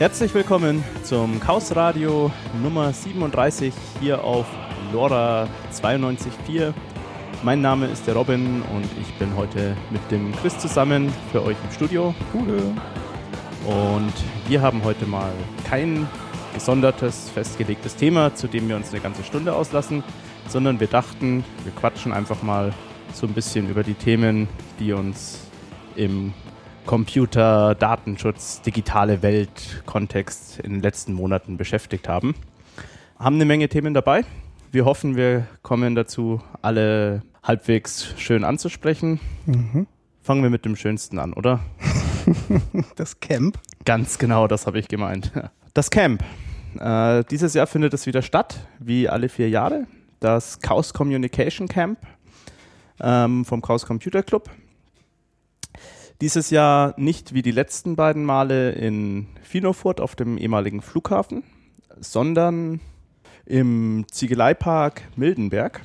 Herzlich willkommen zum Chaos Radio Nummer 37 hier auf LoRa 92.4. Mein Name ist der Robin und ich bin heute mit dem Chris zusammen für euch im Studio. Gute. Und wir haben heute mal kein gesondertes, festgelegtes Thema, zu dem wir uns eine ganze Stunde auslassen, sondern wir dachten, wir quatschen einfach mal so ein bisschen über die Themen, die uns im Computer, Datenschutz, digitale Welt Kontext in den letzten Monaten beschäftigt haben. Haben eine Menge Themen dabei. Wir hoffen, wir kommen dazu, alle halbwegs schön anzusprechen. Mhm. Fangen wir mit dem Schönsten an, oder? Das Camp. Ganz genau, das habe ich gemeint. Das Camp. Äh, dieses Jahr findet es wieder statt, wie alle vier Jahre. Das Chaos Communication Camp ähm, vom Chaos Computer Club. Dieses Jahr nicht wie die letzten beiden Male in Finofurt auf dem ehemaligen Flughafen, sondern im Ziegeleipark Mildenberg.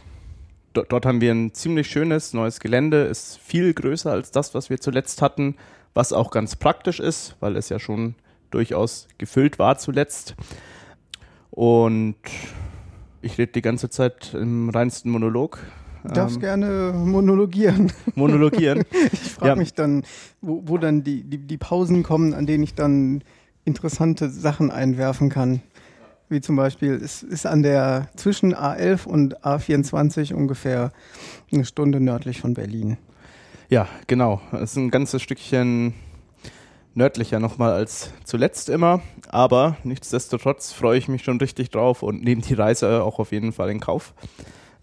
Dort, dort haben wir ein ziemlich schönes neues Gelände, ist viel größer als das, was wir zuletzt hatten, was auch ganz praktisch ist, weil es ja schon durchaus gefüllt war zuletzt. Und ich rede die ganze Zeit im reinsten Monolog. Du darfst ähm, gerne monologieren. Monologieren. ich frage ja. mich dann, wo, wo dann die, die, die Pausen kommen, an denen ich dann interessante Sachen einwerfen kann. Wie zum Beispiel, es ist an der zwischen A11 und A24 ungefähr eine Stunde nördlich von Berlin. Ja, genau. Es ist ein ganzes Stückchen nördlicher nochmal als zuletzt immer. Aber nichtsdestotrotz freue ich mich schon richtig drauf und nehme die Reise auch auf jeden Fall in Kauf.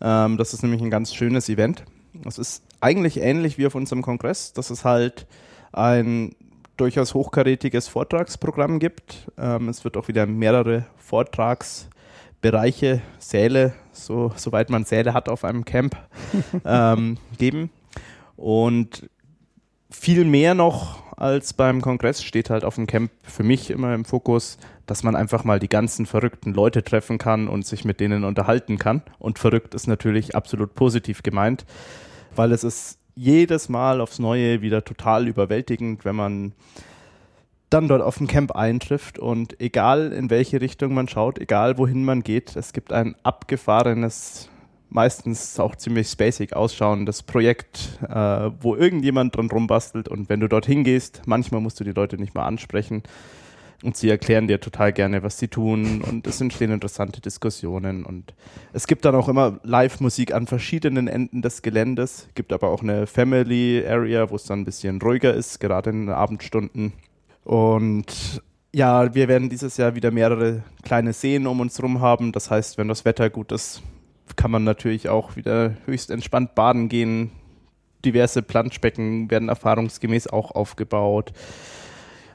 Ähm, das ist nämlich ein ganz schönes Event. Es ist eigentlich ähnlich wie auf unserem Kongress, dass es halt ein durchaus hochkarätiges Vortragsprogramm gibt. Ähm, es wird auch wieder mehrere Vortragsbereiche, Säle, so, soweit man Säle hat auf einem Camp, ähm, geben. Und viel mehr noch als beim Kongress steht halt auf dem Camp für mich immer im Fokus, dass man einfach mal die ganzen verrückten Leute treffen kann und sich mit denen unterhalten kann. Und verrückt ist natürlich absolut positiv gemeint, weil es ist jedes Mal aufs Neue wieder total überwältigend, wenn man dann dort auf dem Camp eintrifft. Und egal in welche Richtung man schaut, egal wohin man geht, es gibt ein abgefahrenes meistens auch ziemlich spacig ausschauendes Projekt, äh, wo irgendjemand dran rumbastelt. Und wenn du dorthin gehst, manchmal musst du die Leute nicht mal ansprechen und sie erklären dir total gerne, was sie tun und es entstehen interessante Diskussionen und es gibt dann auch immer Live-Musik an verschiedenen Enden des Geländes, gibt aber auch eine Family Area, wo es dann ein bisschen ruhiger ist, gerade in den Abendstunden und ja, wir werden dieses Jahr wieder mehrere kleine Seen um uns herum haben. Das heißt, wenn das Wetter gut ist, kann man natürlich auch wieder höchst entspannt baden gehen. Diverse Planschbecken werden erfahrungsgemäß auch aufgebaut.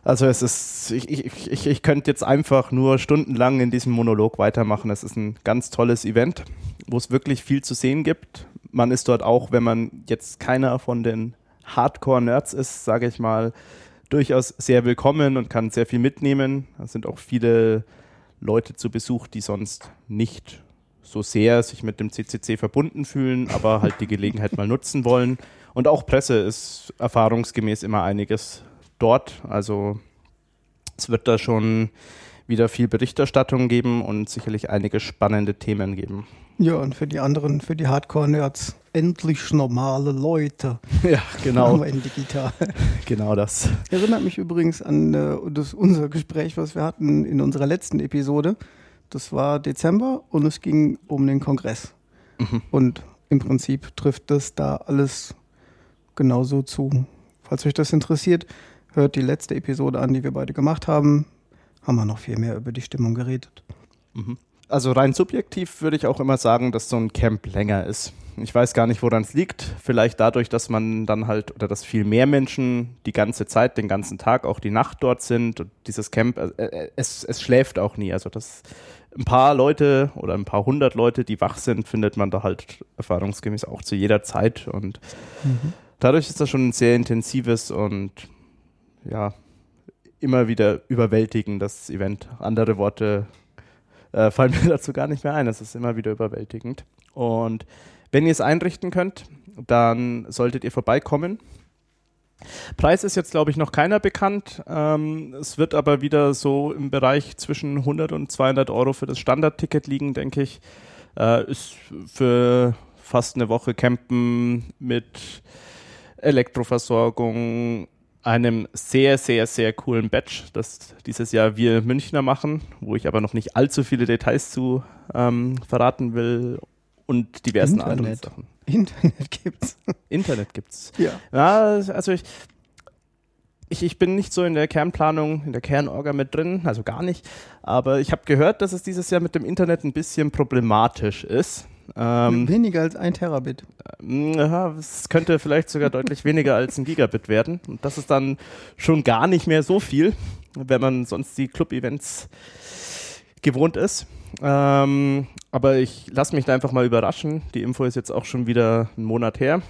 Also es ist, ich, ich, ich, ich könnte jetzt einfach nur stundenlang in diesem Monolog weitermachen. Es ist ein ganz tolles Event, wo es wirklich viel zu sehen gibt. Man ist dort auch, wenn man jetzt keiner von den Hardcore-Nerds ist, sage ich mal, durchaus sehr willkommen und kann sehr viel mitnehmen. Es sind auch viele Leute zu Besuch, die sonst nicht so sehr sich mit dem CCC verbunden fühlen, aber halt die Gelegenheit mal nutzen wollen. Und auch Presse ist erfahrungsgemäß immer einiges dort. Also es wird da schon wieder viel Berichterstattung geben und sicherlich einige spannende Themen geben. Ja, und für die anderen, für die Hardcore-Nerds, endlich normale Leute. Ja, genau. In digital. Genau das. Erinnert mich übrigens an äh, das, unser Gespräch, was wir hatten in unserer letzten Episode. Das war Dezember und es ging um den Kongress. Mhm. Und im Prinzip trifft das da alles genauso zu. Falls euch das interessiert, hört die letzte Episode an, die wir beide gemacht haben. Haben wir noch viel mehr über die Stimmung geredet. Mhm. Also rein subjektiv würde ich auch immer sagen, dass so ein Camp länger ist. Ich weiß gar nicht, woran es liegt. Vielleicht dadurch, dass man dann halt oder dass viel mehr Menschen die ganze Zeit, den ganzen Tag, auch die Nacht dort sind. Und dieses Camp, äh, äh es, es schläft auch nie. Also das ein paar Leute oder ein paar hundert Leute, die wach sind, findet man da halt erfahrungsgemäß auch zu jeder Zeit. Und mhm. dadurch ist das schon ein sehr intensives und ja, immer wieder überwältigendes Event. Andere Worte äh, fallen mir dazu gar nicht mehr ein. Es ist immer wieder überwältigend. Und wenn ihr es einrichten könnt, dann solltet ihr vorbeikommen. Preis ist jetzt, glaube ich, noch keiner bekannt. Ähm, es wird aber wieder so im Bereich zwischen 100 und 200 Euro für das Standardticket liegen, denke ich. Äh, ist für fast eine Woche Campen mit Elektroversorgung, einem sehr, sehr, sehr coolen Badge, das dieses Jahr wir Münchner machen, wo ich aber noch nicht allzu viele Details zu ähm, verraten will und diversen Internet. anderen Sachen. Internet gibt's. Internet gibt's. Ja. Ja, also ich, ich, ich bin nicht so in der Kernplanung, in der Kernorga mit drin, also gar nicht. Aber ich habe gehört, dass es dieses Jahr mit dem Internet ein bisschen problematisch ist. Ähm, Weniger als ein Terabit. ja, es könnte vielleicht sogar deutlich weniger als ein Gigabit werden. Und das ist dann schon gar nicht mehr so viel, wenn man sonst die Club-Events gewohnt ist. Ähm, aber ich lasse mich da einfach mal überraschen. Die Info ist jetzt auch schon wieder einen Monat her.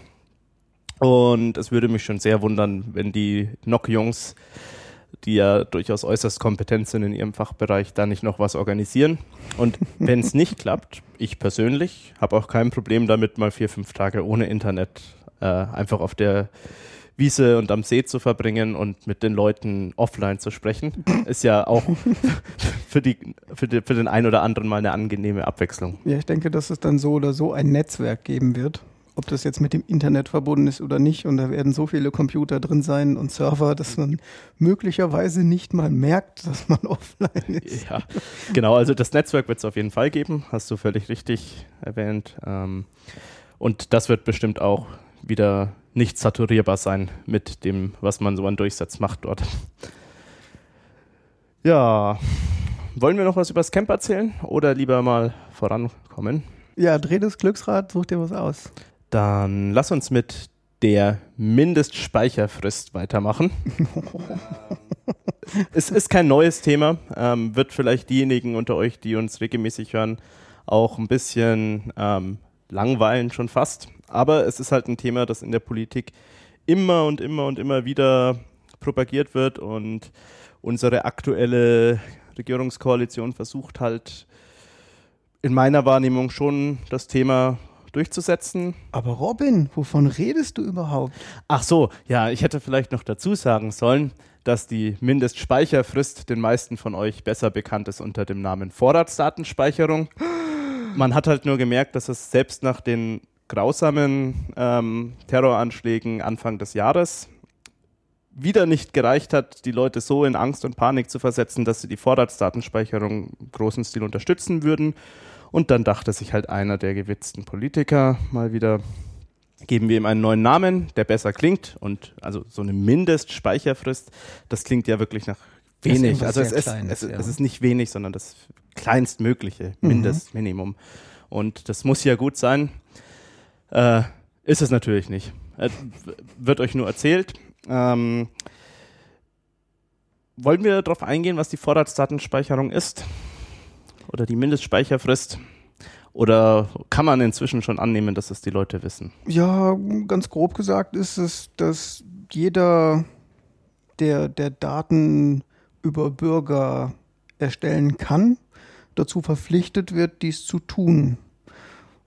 Und es würde mich schon sehr wundern, wenn die NOC-Jungs, die ja durchaus äußerst kompetent sind in ihrem Fachbereich, da nicht noch was organisieren. Und wenn es nicht klappt, ich persönlich habe auch kein Problem damit, mal vier, fünf Tage ohne Internet äh, einfach auf der Wiese und am See zu verbringen und mit den Leuten offline zu sprechen. Ist ja auch für, die, für, die, für den einen oder anderen mal eine angenehme Abwechslung. Ja, ich denke, dass es dann so oder so ein Netzwerk geben wird. Ob das jetzt mit dem Internet verbunden ist oder nicht. Und da werden so viele Computer drin sein und Server, dass man möglicherweise nicht mal merkt, dass man offline ist. Ja, genau. Also das Netzwerk wird es auf jeden Fall geben, hast du völlig richtig erwähnt. Ähm, und das wird bestimmt auch wieder nicht saturierbar sein mit dem, was man so an Durchsatz macht dort. Ja, wollen wir noch was über das Camp erzählen oder lieber mal vorankommen? Ja, dreh das Glücksrad, such dir was aus. Dann lass uns mit der Mindestspeicherfrist weitermachen. es ist kein neues Thema, ähm, wird vielleicht diejenigen unter euch, die uns regelmäßig hören, auch ein bisschen ähm, langweilen schon fast. Aber es ist halt ein Thema, das in der Politik immer und immer und immer wieder propagiert wird und unsere aktuelle Regierungskoalition versucht halt in meiner Wahrnehmung schon das Thema durchzusetzen. Aber Robin, wovon redest du überhaupt? Ach so, ja, ich hätte vielleicht noch dazu sagen sollen, dass die Mindestspeicherfrist den meisten von euch besser bekannt ist unter dem Namen Vorratsdatenspeicherung. Man hat halt nur gemerkt, dass es selbst nach den grausamen ähm, Terroranschlägen Anfang des Jahres wieder nicht gereicht hat, die Leute so in Angst und Panik zu versetzen, dass sie die Vorratsdatenspeicherung im großen Stil unterstützen würden. Und dann dachte sich halt einer der gewitzten Politiker mal wieder, geben wir ihm einen neuen Namen, der besser klingt. Und also so eine Mindestspeicherfrist, das klingt ja wirklich nach wenig. Also es, ist, Kleines, es, ja. es ist nicht wenig, sondern das kleinstmögliche mhm. Mindestminimum. Und das muss ja gut sein. Äh, ist es natürlich nicht. Äh, wird euch nur erzählt. Ähm, wollen wir darauf eingehen, was die Vorratsdatenspeicherung ist? Oder die Mindestspeicherfrist? Oder kann man inzwischen schon annehmen, dass es die Leute wissen? Ja, ganz grob gesagt ist es, dass jeder, der, der Daten über Bürger erstellen kann, dazu verpflichtet wird, dies zu tun.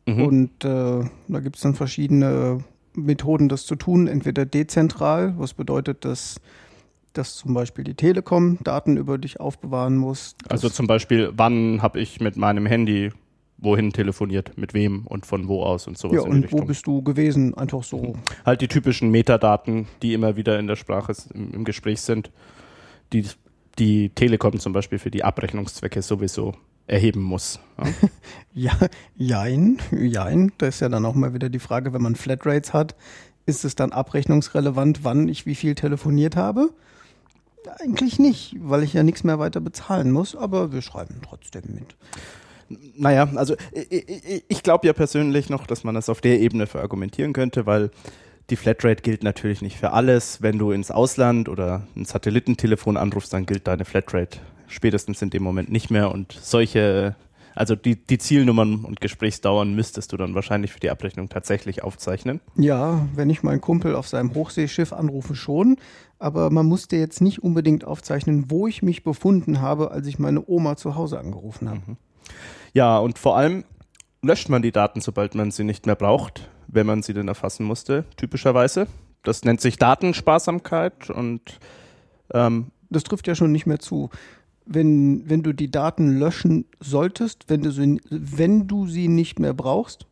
Mhm. Und äh, da gibt es dann verschiedene Methoden, das zu tun. Entweder dezentral, was bedeutet, dass, dass zum Beispiel die Telekom Daten über dich aufbewahren muss. Also zum Beispiel, wann habe ich mit meinem Handy wohin telefoniert, mit wem und von wo aus und sowas. Ja, und wo bist du gewesen? Einfach so. Halt die typischen Metadaten, die immer wieder in der Sprache im, im Gespräch sind, die die Telekom zum Beispiel für die Abrechnungszwecke sowieso erheben muss. Ja, ja jein, jein. Da ist ja dann auch mal wieder die Frage, wenn man Flatrates hat, ist es dann abrechnungsrelevant, wann ich wie viel telefoniert habe? Eigentlich nicht, weil ich ja nichts mehr weiter bezahlen muss, aber wir schreiben trotzdem mit. Naja, also ich, ich, glaube ja persönlich noch, dass man das auf der Ebene verargumentieren könnte, weil die Flatrate gilt natürlich nicht für alles. Wenn du ins Ausland oder ein Satellitentelefon anrufst, dann gilt deine Flatrate spätestens in dem Moment nicht mehr. Und solche, also die, die Zielnummern und Gesprächsdauern müsstest du dann wahrscheinlich für die Abrechnung tatsächlich aufzeichnen. Ja, wenn ich meinen Kumpel auf seinem Hochseeschiff anrufe, schon. Aber man musste jetzt nicht unbedingt aufzeichnen, wo ich mich befunden habe, als ich meine Oma zu Hause angerufen habe. Mhm. Ja, und vor allem löscht man die Daten, sobald man sie nicht mehr braucht, wenn man sie denn erfassen musste, typischerweise. das nennt sich Datensparsamkeit und ähm, das trifft ja schon nicht mehr zu. Wenn, wenn du die Daten löschen solltest, wenn du sie, wenn du sie nicht mehr brauchst,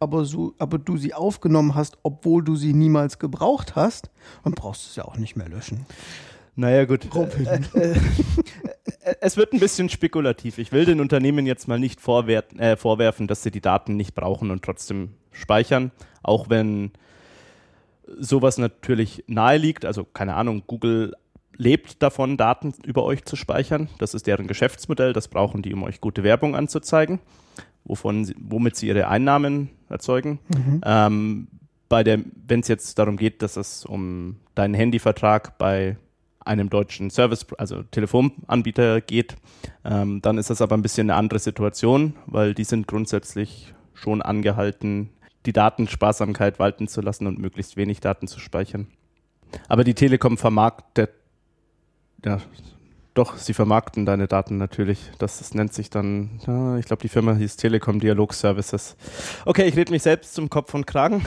aber, so, aber du sie aufgenommen hast, obwohl du sie niemals gebraucht hast, dann brauchst du sie auch nicht mehr löschen. Naja, gut. Äh, äh, äh, es wird ein bisschen spekulativ. Ich will den Unternehmen jetzt mal nicht äh, vorwerfen, dass sie die Daten nicht brauchen und trotzdem speichern, auch wenn sowas natürlich nahe liegt. Also keine Ahnung, Google lebt davon, Daten über euch zu speichern. Das ist deren Geschäftsmodell. Das brauchen die, um euch gute Werbung anzuzeigen, wovon sie, womit sie ihre Einnahmen erzeugen. Mhm. Ähm, bei der, wenn es jetzt darum geht, dass es um deinen Handyvertrag bei einem deutschen Service, also Telefonanbieter geht, ähm, dann ist das aber ein bisschen eine andere Situation, weil die sind grundsätzlich schon angehalten, die Datensparsamkeit walten zu lassen und möglichst wenig Daten zu speichern. Aber die Telekom vermarktet, ja, doch, sie vermarkten deine Daten natürlich. Das, das nennt sich dann, ja, ich glaube, die Firma hieß Telekom Dialog Services. Okay, ich rede mich selbst zum Kopf und Kragen.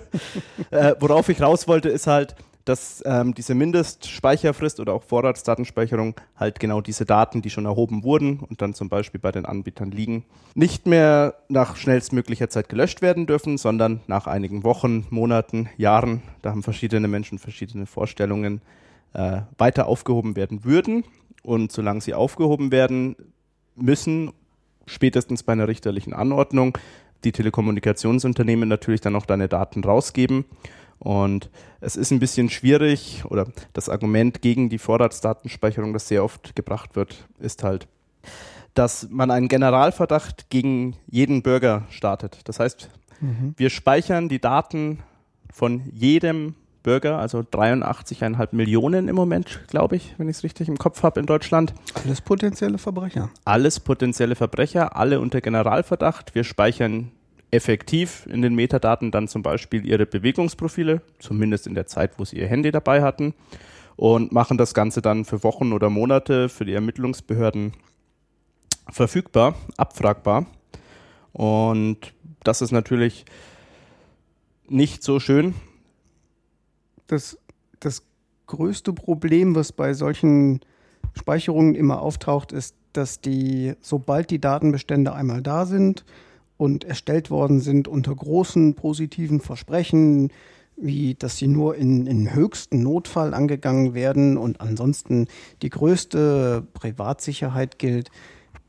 äh, worauf ich raus wollte, ist halt, dass ähm, diese Mindestspeicherfrist oder auch Vorratsdatenspeicherung halt genau diese Daten, die schon erhoben wurden und dann zum Beispiel bei den Anbietern liegen, nicht mehr nach schnellstmöglicher Zeit gelöscht werden dürfen, sondern nach einigen Wochen, Monaten, Jahren, da haben verschiedene Menschen verschiedene Vorstellungen, äh, weiter aufgehoben werden würden. Und solange sie aufgehoben werden müssen, spätestens bei einer richterlichen Anordnung, die Telekommunikationsunternehmen natürlich dann auch deine Daten rausgeben und es ist ein bisschen schwierig oder das Argument gegen die Vorratsdatenspeicherung, das sehr oft gebracht wird, ist halt, dass man einen Generalverdacht gegen jeden Bürger startet. Das heißt, mhm. wir speichern die Daten von jedem Bürger, also 83,5 Millionen im Moment, glaube ich, wenn ich es richtig im Kopf habe in Deutschland. Alles potenzielle Verbrecher. Alles potenzielle Verbrecher, alle unter Generalverdacht. Wir speichern effektiv in den Metadaten dann zum Beispiel ihre Bewegungsprofile, zumindest in der Zeit, wo sie ihr Handy dabei hatten, und machen das Ganze dann für Wochen oder Monate für die Ermittlungsbehörden verfügbar, abfragbar. Und das ist natürlich nicht so schön. Das, das größte Problem, was bei solchen Speicherungen immer auftaucht, ist, dass die, sobald die Datenbestände einmal da sind, und erstellt worden sind unter großen positiven Versprechen, wie dass sie nur in, in höchsten Notfall angegangen werden und ansonsten die größte Privatsicherheit gilt,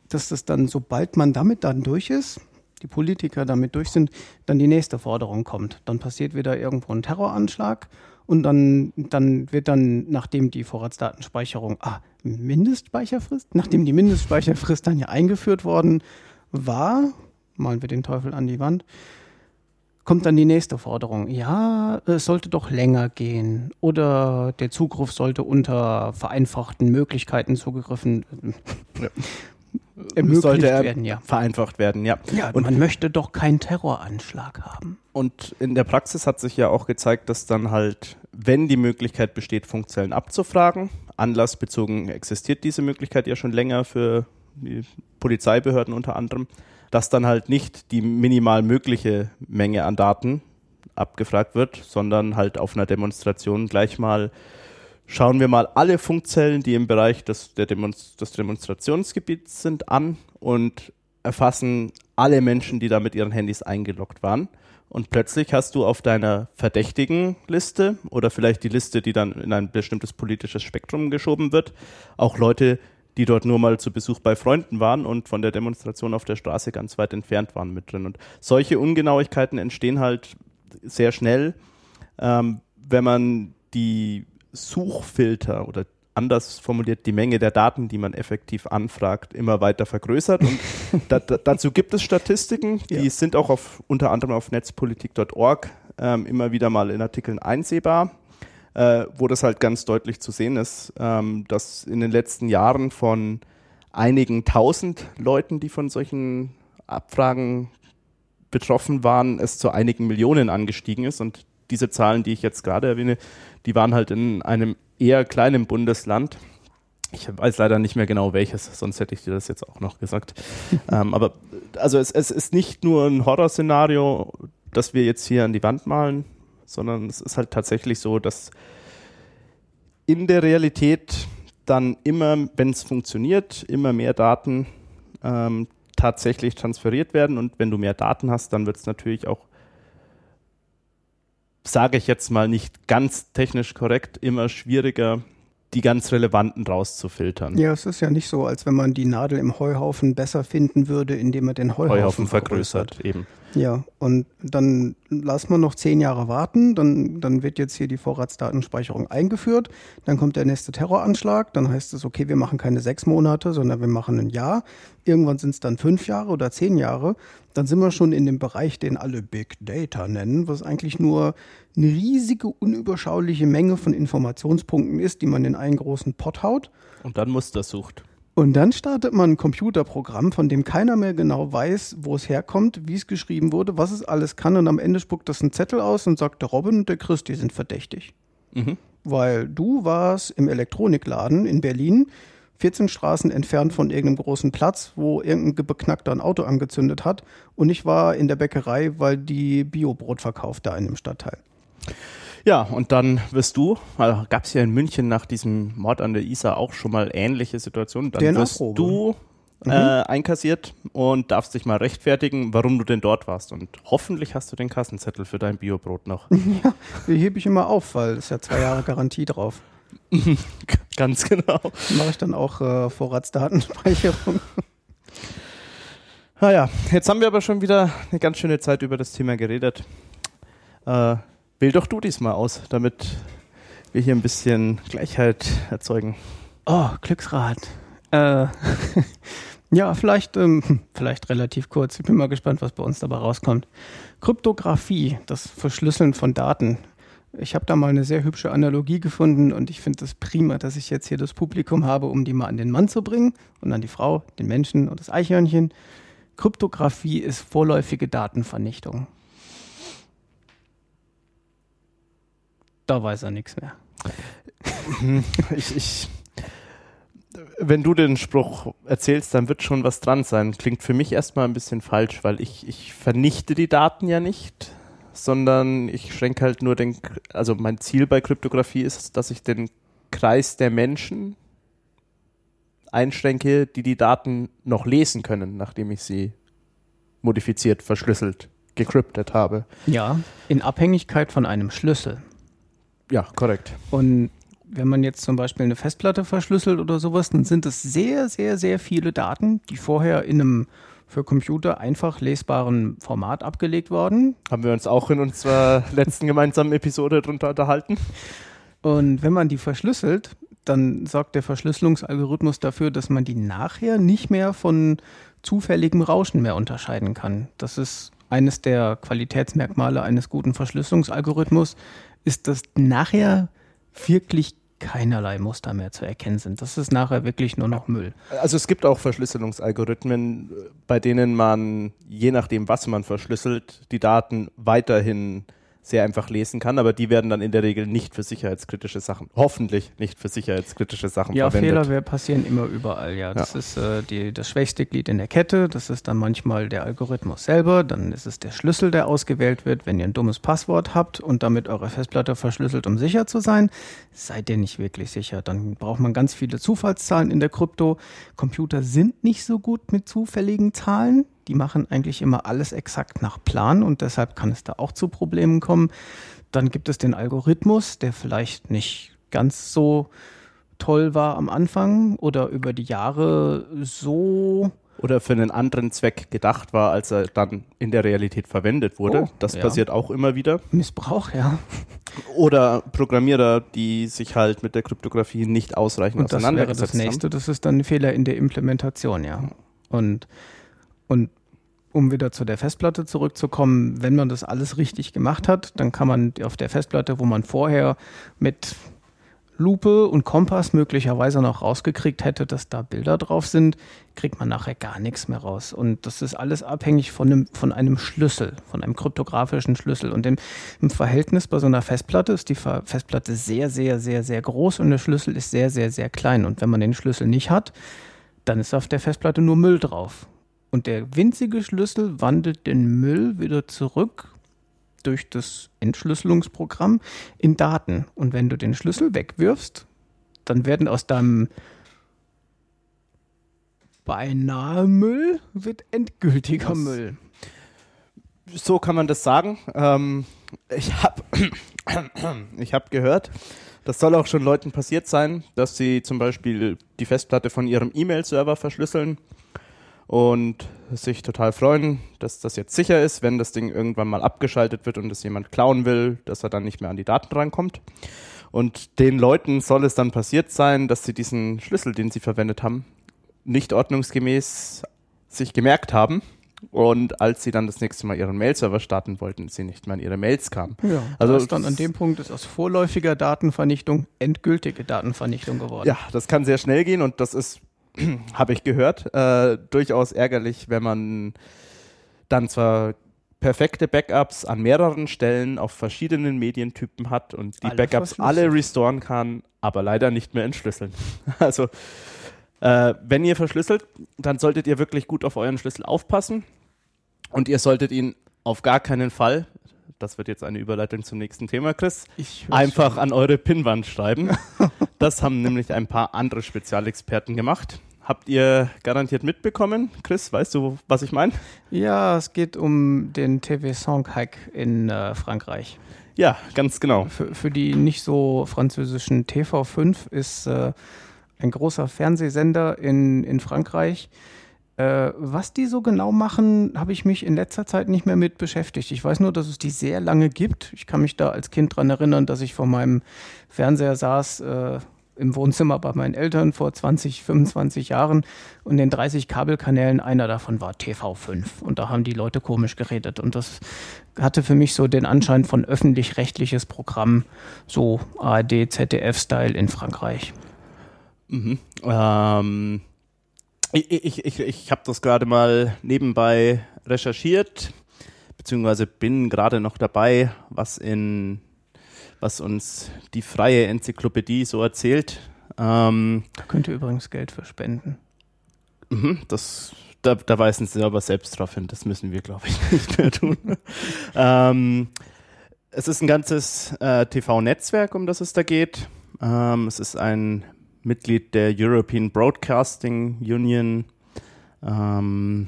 dass das dann, sobald man damit dann durch ist, die Politiker damit durch sind, dann die nächste Forderung kommt. Dann passiert wieder irgendwo ein Terroranschlag und dann, dann wird dann, nachdem die Vorratsdatenspeicherung, ah, Mindestspeicherfrist, nachdem die Mindestspeicherfrist dann ja eingeführt worden war, malen wir den Teufel an die Wand, kommt dann die nächste Forderung. Ja, es sollte doch länger gehen oder der Zugriff sollte unter vereinfachten Möglichkeiten zugegriffen ja. ermöglicht sollte werden, ja. Vereinfacht werden, ja. Ja, und man möchte doch keinen Terroranschlag haben. Und in der Praxis hat sich ja auch gezeigt, dass dann halt, wenn die Möglichkeit besteht, Funkzellen abzufragen, anlassbezogen existiert diese Möglichkeit ja schon länger für die Polizeibehörden unter anderem, dass dann halt nicht die minimal mögliche Menge an Daten abgefragt wird, sondern halt auf einer Demonstration gleich mal schauen wir mal alle Funkzellen, die im Bereich des, Demonst des Demonstrationsgebiets sind, an und erfassen alle Menschen, die da mit ihren Handys eingeloggt waren. Und plötzlich hast du auf deiner verdächtigen Liste oder vielleicht die Liste, die dann in ein bestimmtes politisches Spektrum geschoben wird, auch Leute, die dort nur mal zu Besuch bei Freunden waren und von der Demonstration auf der Straße ganz weit entfernt waren mit drin. Und solche Ungenauigkeiten entstehen halt sehr schnell, ähm, wenn man die Suchfilter oder anders formuliert die Menge der Daten, die man effektiv anfragt, immer weiter vergrößert. Und da, da, dazu gibt es Statistiken, die ja. sind auch auf, unter anderem auf netzpolitik.org ähm, immer wieder mal in Artikeln einsehbar äh, wo das halt ganz deutlich zu sehen ist, ähm, dass in den letzten Jahren von einigen tausend Leuten, die von solchen Abfragen betroffen waren, es zu einigen Millionen angestiegen ist. Und diese Zahlen, die ich jetzt gerade erwähne, die waren halt in einem eher kleinen Bundesland. Ich weiß leider nicht mehr genau welches, sonst hätte ich dir das jetzt auch noch gesagt. ähm, aber also es, es ist nicht nur ein Horrorszenario, das wir jetzt hier an die Wand malen, sondern es ist halt tatsächlich so, dass in der Realität dann immer, wenn es funktioniert, immer mehr Daten ähm, tatsächlich transferiert werden. Und wenn du mehr Daten hast, dann wird es natürlich auch, sage ich jetzt mal nicht ganz technisch korrekt, immer schwieriger, die ganz relevanten rauszufiltern. Ja, es ist ja nicht so, als wenn man die Nadel im Heuhaufen besser finden würde, indem man den Heuhaufen, Heuhaufen vergrößert. vergrößert. Eben. Ja, und dann lassen wir noch zehn Jahre warten, dann, dann wird jetzt hier die Vorratsdatenspeicherung eingeführt, dann kommt der nächste Terroranschlag, dann heißt es, okay, wir machen keine sechs Monate, sondern wir machen ein Jahr. Irgendwann sind es dann fünf Jahre oder zehn Jahre. Dann sind wir schon in dem Bereich, den alle Big Data nennen, was eigentlich nur eine riesige, unüberschauliche Menge von Informationspunkten ist, die man in einen großen Pot haut. Und dann Muster sucht. Und dann startet man ein Computerprogramm, von dem keiner mehr genau weiß, wo es herkommt, wie es geschrieben wurde, was es alles kann. Und am Ende spuckt das einen Zettel aus und sagt, der Robin und der Chris, die sind verdächtig. Mhm. Weil du warst im Elektronikladen in Berlin, 14 Straßen entfernt von irgendeinem großen Platz, wo irgendein beknackter ein Auto angezündet hat. Und ich war in der Bäckerei, weil die Biobrot verkauft da in dem Stadtteil. Ja, und dann wirst du, also gab es ja in München nach diesem Mord an der Isar auch schon mal ähnliche Situationen, dann wirst du mhm. äh, einkassiert und darfst dich mal rechtfertigen, warum du denn dort warst. Und hoffentlich hast du den Kassenzettel für dein Biobrot noch. Ja, die hebe ich immer auf, weil es ja zwei Jahre Garantie drauf. Ganz genau. Mache ich dann auch äh, Vorratsdatenspeicherung. Naja, jetzt haben wir aber schon wieder eine ganz schöne Zeit über das Thema geredet. Äh, Wähl doch du diesmal aus, damit wir hier ein bisschen Gleichheit erzeugen. Oh, Glücksrad. Äh, ja, vielleicht, ähm, vielleicht relativ kurz. Ich bin mal gespannt, was bei uns dabei rauskommt. Kryptographie, das Verschlüsseln von Daten. Ich habe da mal eine sehr hübsche Analogie gefunden und ich finde es das prima, dass ich jetzt hier das Publikum habe, um die mal an den Mann zu bringen und an die Frau, den Menschen und das Eichhörnchen. Kryptographie ist vorläufige Datenvernichtung. Da weiß er nichts mehr. ich, ich, wenn du den Spruch erzählst, dann wird schon was dran sein. Klingt für mich erstmal ein bisschen falsch, weil ich, ich vernichte die Daten ja nicht, sondern ich schränke halt nur den, also mein Ziel bei Kryptographie ist, dass ich den Kreis der Menschen einschränke, die die Daten noch lesen können, nachdem ich sie modifiziert, verschlüsselt, gecryptet habe. Ja, in Abhängigkeit von einem Schlüssel. Ja, korrekt. Und wenn man jetzt zum Beispiel eine Festplatte verschlüsselt oder sowas, dann sind es sehr, sehr, sehr viele Daten, die vorher in einem für Computer einfach lesbaren Format abgelegt worden. Haben wir uns auch in unserer letzten gemeinsamen Episode darunter unterhalten. Und wenn man die verschlüsselt, dann sorgt der Verschlüsselungsalgorithmus dafür, dass man die nachher nicht mehr von zufälligem Rauschen mehr unterscheiden kann. Das ist eines der Qualitätsmerkmale eines guten Verschlüsselungsalgorithmus, ist, dass nachher wirklich keinerlei Muster mehr zu erkennen sind. Das ist nachher wirklich nur noch Müll. Also es gibt auch Verschlüsselungsalgorithmen, bei denen man, je nachdem, was man verschlüsselt, die Daten weiterhin sehr einfach lesen kann, aber die werden dann in der Regel nicht für sicherheitskritische Sachen, hoffentlich nicht für sicherheitskritische Sachen ja, verwendet. Fehler passieren immer überall, ja. Das ja. ist äh, die, das schwächste Glied in der Kette, das ist dann manchmal der Algorithmus selber, dann ist es der Schlüssel, der ausgewählt wird. Wenn ihr ein dummes Passwort habt und damit eure Festplatte verschlüsselt, um sicher zu sein, seid ihr nicht wirklich sicher. Dann braucht man ganz viele Zufallszahlen in der Krypto. Computer sind nicht so gut mit zufälligen Zahlen die machen eigentlich immer alles exakt nach Plan und deshalb kann es da auch zu Problemen kommen. Dann gibt es den Algorithmus, der vielleicht nicht ganz so toll war am Anfang oder über die Jahre so oder für einen anderen Zweck gedacht war, als er dann in der Realität verwendet wurde. Oh, das ja. passiert auch immer wieder. Missbrauch, ja. Oder Programmierer, die sich halt mit der Kryptographie nicht ausreichend und auseinandergesetzt haben. Das wäre das nächste, haben. das ist dann ein Fehler in der Implementation, ja. Und, und um wieder zu der Festplatte zurückzukommen, wenn man das alles richtig gemacht hat, dann kann man auf der Festplatte, wo man vorher mit Lupe und Kompass möglicherweise noch rausgekriegt hätte, dass da Bilder drauf sind, kriegt man nachher gar nichts mehr raus. Und das ist alles abhängig von einem, von einem Schlüssel, von einem kryptografischen Schlüssel. Und im, im Verhältnis bei so einer Festplatte ist die Festplatte sehr, sehr, sehr, sehr groß und der Schlüssel ist sehr, sehr, sehr klein. Und wenn man den Schlüssel nicht hat, dann ist auf der Festplatte nur Müll drauf. Und der winzige Schlüssel wandelt den Müll wieder zurück durch das Entschlüsselungsprogramm in Daten. Und wenn du den Schlüssel wegwirfst, dann werden aus deinem beinahe Müll wird endgültiger Das- Müll. So kann man das sagen. Ähm, ich habe ich hab gehört, das soll auch schon Leuten passiert sein, dass sie zum Beispiel die Festplatte von ihrem E-Mail-Server verschlüsseln und sich total freuen, dass das jetzt sicher ist, wenn das Ding irgendwann mal abgeschaltet wird und es jemand klauen will, dass er dann nicht mehr an die Daten rankommt. Und den Leuten soll es dann passiert sein, dass sie diesen Schlüssel, den sie verwendet haben, nicht ordnungsgemäß sich gemerkt haben. Und als sie dann das nächste Mal ihren Mail-Server starten wollten, sie nicht mehr an ihre Mails kamen. Ja, Also ist dann an dem Punkt ist aus vorläufiger Datenvernichtung endgültige Datenvernichtung geworden. Ja, das kann sehr schnell gehen und das ist, habe ich gehört, äh, durchaus ärgerlich, wenn man dann zwar perfekte Backups an mehreren Stellen auf verschiedenen Medientypen hat und die Alle Backups alle restoren kann, aber leider nicht mehr entschlüsseln. Also äh, wenn ihr verschlüsselt, dann solltet ihr wirklich gut auf euren Schlüssel aufpassen und ihr solltet ihn auf gar keinen Fall, das wird jetzt eine Überleitung zum nächsten Thema, Chris, einfach schon. an eure Pinnwand schreiben. Das haben nämlich ein paar andere Spezialexperten gemacht. Habt ihr garantiert mitbekommen? Chris, weißt du, was ich meine? Ja, es geht um den TV-Song-Hack in äh, Frankreich. Ja, ganz genau. Für, für die nicht so französischen TV5 ist äh, ein großer Fernsehsender in, in Frankreich. Äh, was die so genau machen, habe ich mich in letzter Zeit nicht mehr mit beschäftigt. Ich weiß nur, dass es die sehr lange gibt. Ich kann mich da als Kind dran erinnern, dass ich vor meinem Fernseher saß. Im Wohnzimmer bei meinen Eltern vor 20, 25 Jahren und den 30 Kabelkanälen, einer davon war TV5 und da haben die Leute komisch geredet und das hatte für mich so den Anschein von öffentlich-rechtliches Programm, so ARD, ZDF-Style in Frankreich. Mhm. Ähm, ich ich, ich, ich habe das gerade mal nebenbei recherchiert, beziehungsweise bin gerade noch dabei, was in was uns die freie Enzyklopädie so erzählt. Ähm, Da könnt ihr übrigens Geld für spenden. Mhm, das, da, da weisen sie aber selbst drauf hin. Das müssen wir, glaube ich, nicht mehr tun. ähm, es ist ein ganzes äh, TV-Netzwerk, um das es da geht. Ähm, es ist ein Mitglied der European Broadcasting Union. Ähm,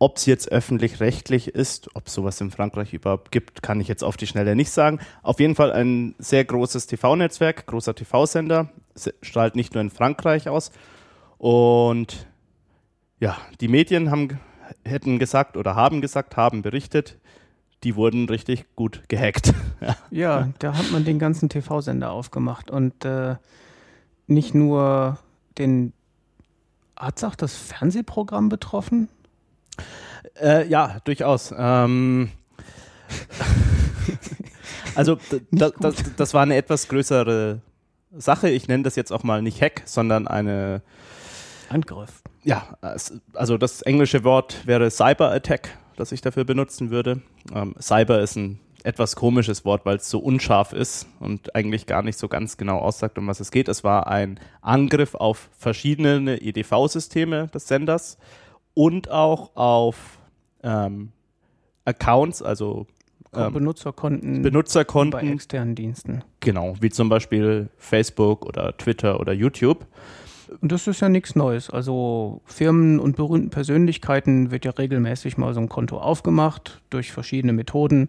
ob es jetzt öffentlich-rechtlich ist, ob sowas in Frankreich überhaupt gibt, kann ich jetzt auf die Schnelle nicht sagen. Auf jeden Fall ein sehr großes TV-Netzwerk, großer TV-Sender, Se- strahlt nicht nur in Frankreich aus. Und ja, die Medien haben, hätten gesagt oder haben gesagt, haben berichtet, die wurden richtig gut gehackt. ja. Ja, da hat man den ganzen TV-Sender aufgemacht und äh, nicht nur den, hat es auch das Fernsehprogramm betroffen? Äh, ja, durchaus. Ähm, also da, das, das war eine etwas größere Sache. Ich nenne das jetzt auch mal nicht Hack, sondern eine, Angriff. ja, also das englische Wort wäre Cyber Attack, das ich dafür benutzen würde. Ähm, Cyber ist ein etwas komisches Wort, weil es so unscharf ist und eigentlich gar nicht so ganz genau aussagt, um was es geht. Es war ein Angriff auf verschiedene EDV-Systeme des Senders und auch auf ähm, Accounts, also ähm, Benutzerkonten bei Benutzerkonten, externen Diensten. genau, wie zum Beispiel Facebook oder Twitter oder YouTube. Und das ist ja nichts Neues. Also Firmen und berühmten Persönlichkeiten wird ja regelmäßig mal so ein Konto aufgemacht durch verschiedene Methoden.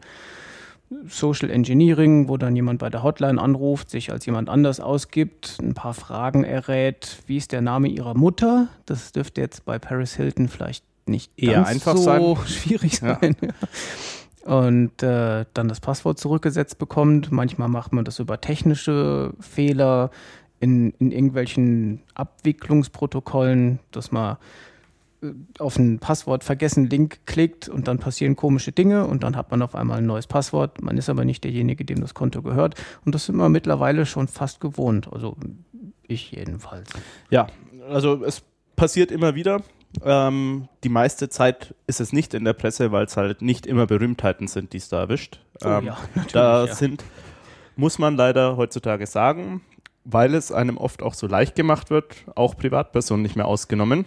Social Engineering, wo dann jemand bei der Hotline anruft, sich als jemand anders ausgibt, ein paar Fragen errät. Wie ist der Name ihrer Mutter? Das dürfte jetzt bei Paris Hilton vielleicht nicht Eher ganz einfach so sein. schwierig Ja. sein. Und äh, dann das Passwort zurückgesetzt bekommt. Manchmal macht man das über technische Fehler in, in irgendwelchen Abwicklungsprotokollen, dass man auf einen Passwort vergessen Link klickt und dann passieren komische Dinge und dann hat man auf einmal ein neues Passwort. Man ist aber nicht derjenige, dem das Konto gehört. Und das sind wir mittlerweile schon fast gewohnt. Also ich jedenfalls. Ja, also es passiert immer wieder. Ähm, die meiste Zeit ist es nicht in der Presse, weil es halt nicht immer Berühmtheiten sind, die es da erwischt. Ähm, natürlich. da ja. sind, muss man leider heutzutage sagen, weil es einem oft auch so leicht gemacht wird, auch Privatpersonen nicht mehr ausgenommen,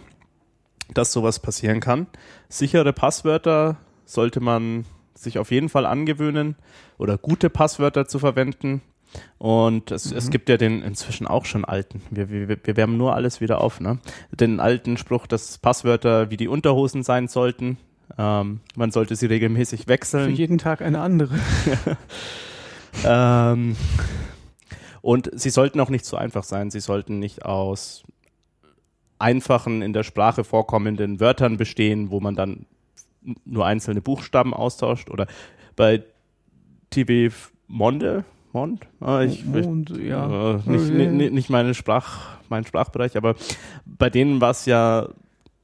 dass sowas passieren kann. Sichere Passwörter sollte man sich auf jeden Fall angewöhnen oder gute Passwörter zu verwenden. Und es, mhm. es gibt ja den inzwischen auch schon alten, wir, wir, wir wärmen nur alles wieder auf, ne? Den alten Spruch, dass Passwörter wie die Unterhosen sein sollten. Ähm, man sollte sie regelmäßig wechseln. Für jeden Tag eine andere. ähm, und sie sollten auch nicht so einfach sein. Sie sollten nicht aus einfachen, in der Sprache vorkommenden Wörtern bestehen, wo man dann nur einzelne Buchstaben austauscht. Oder bei TV Monde, Mond? Ah, ich, Mond, ich, ja. Äh, nicht, nicht, nicht meine Sprach, mein Sprachbereich, aber bei denen war es ja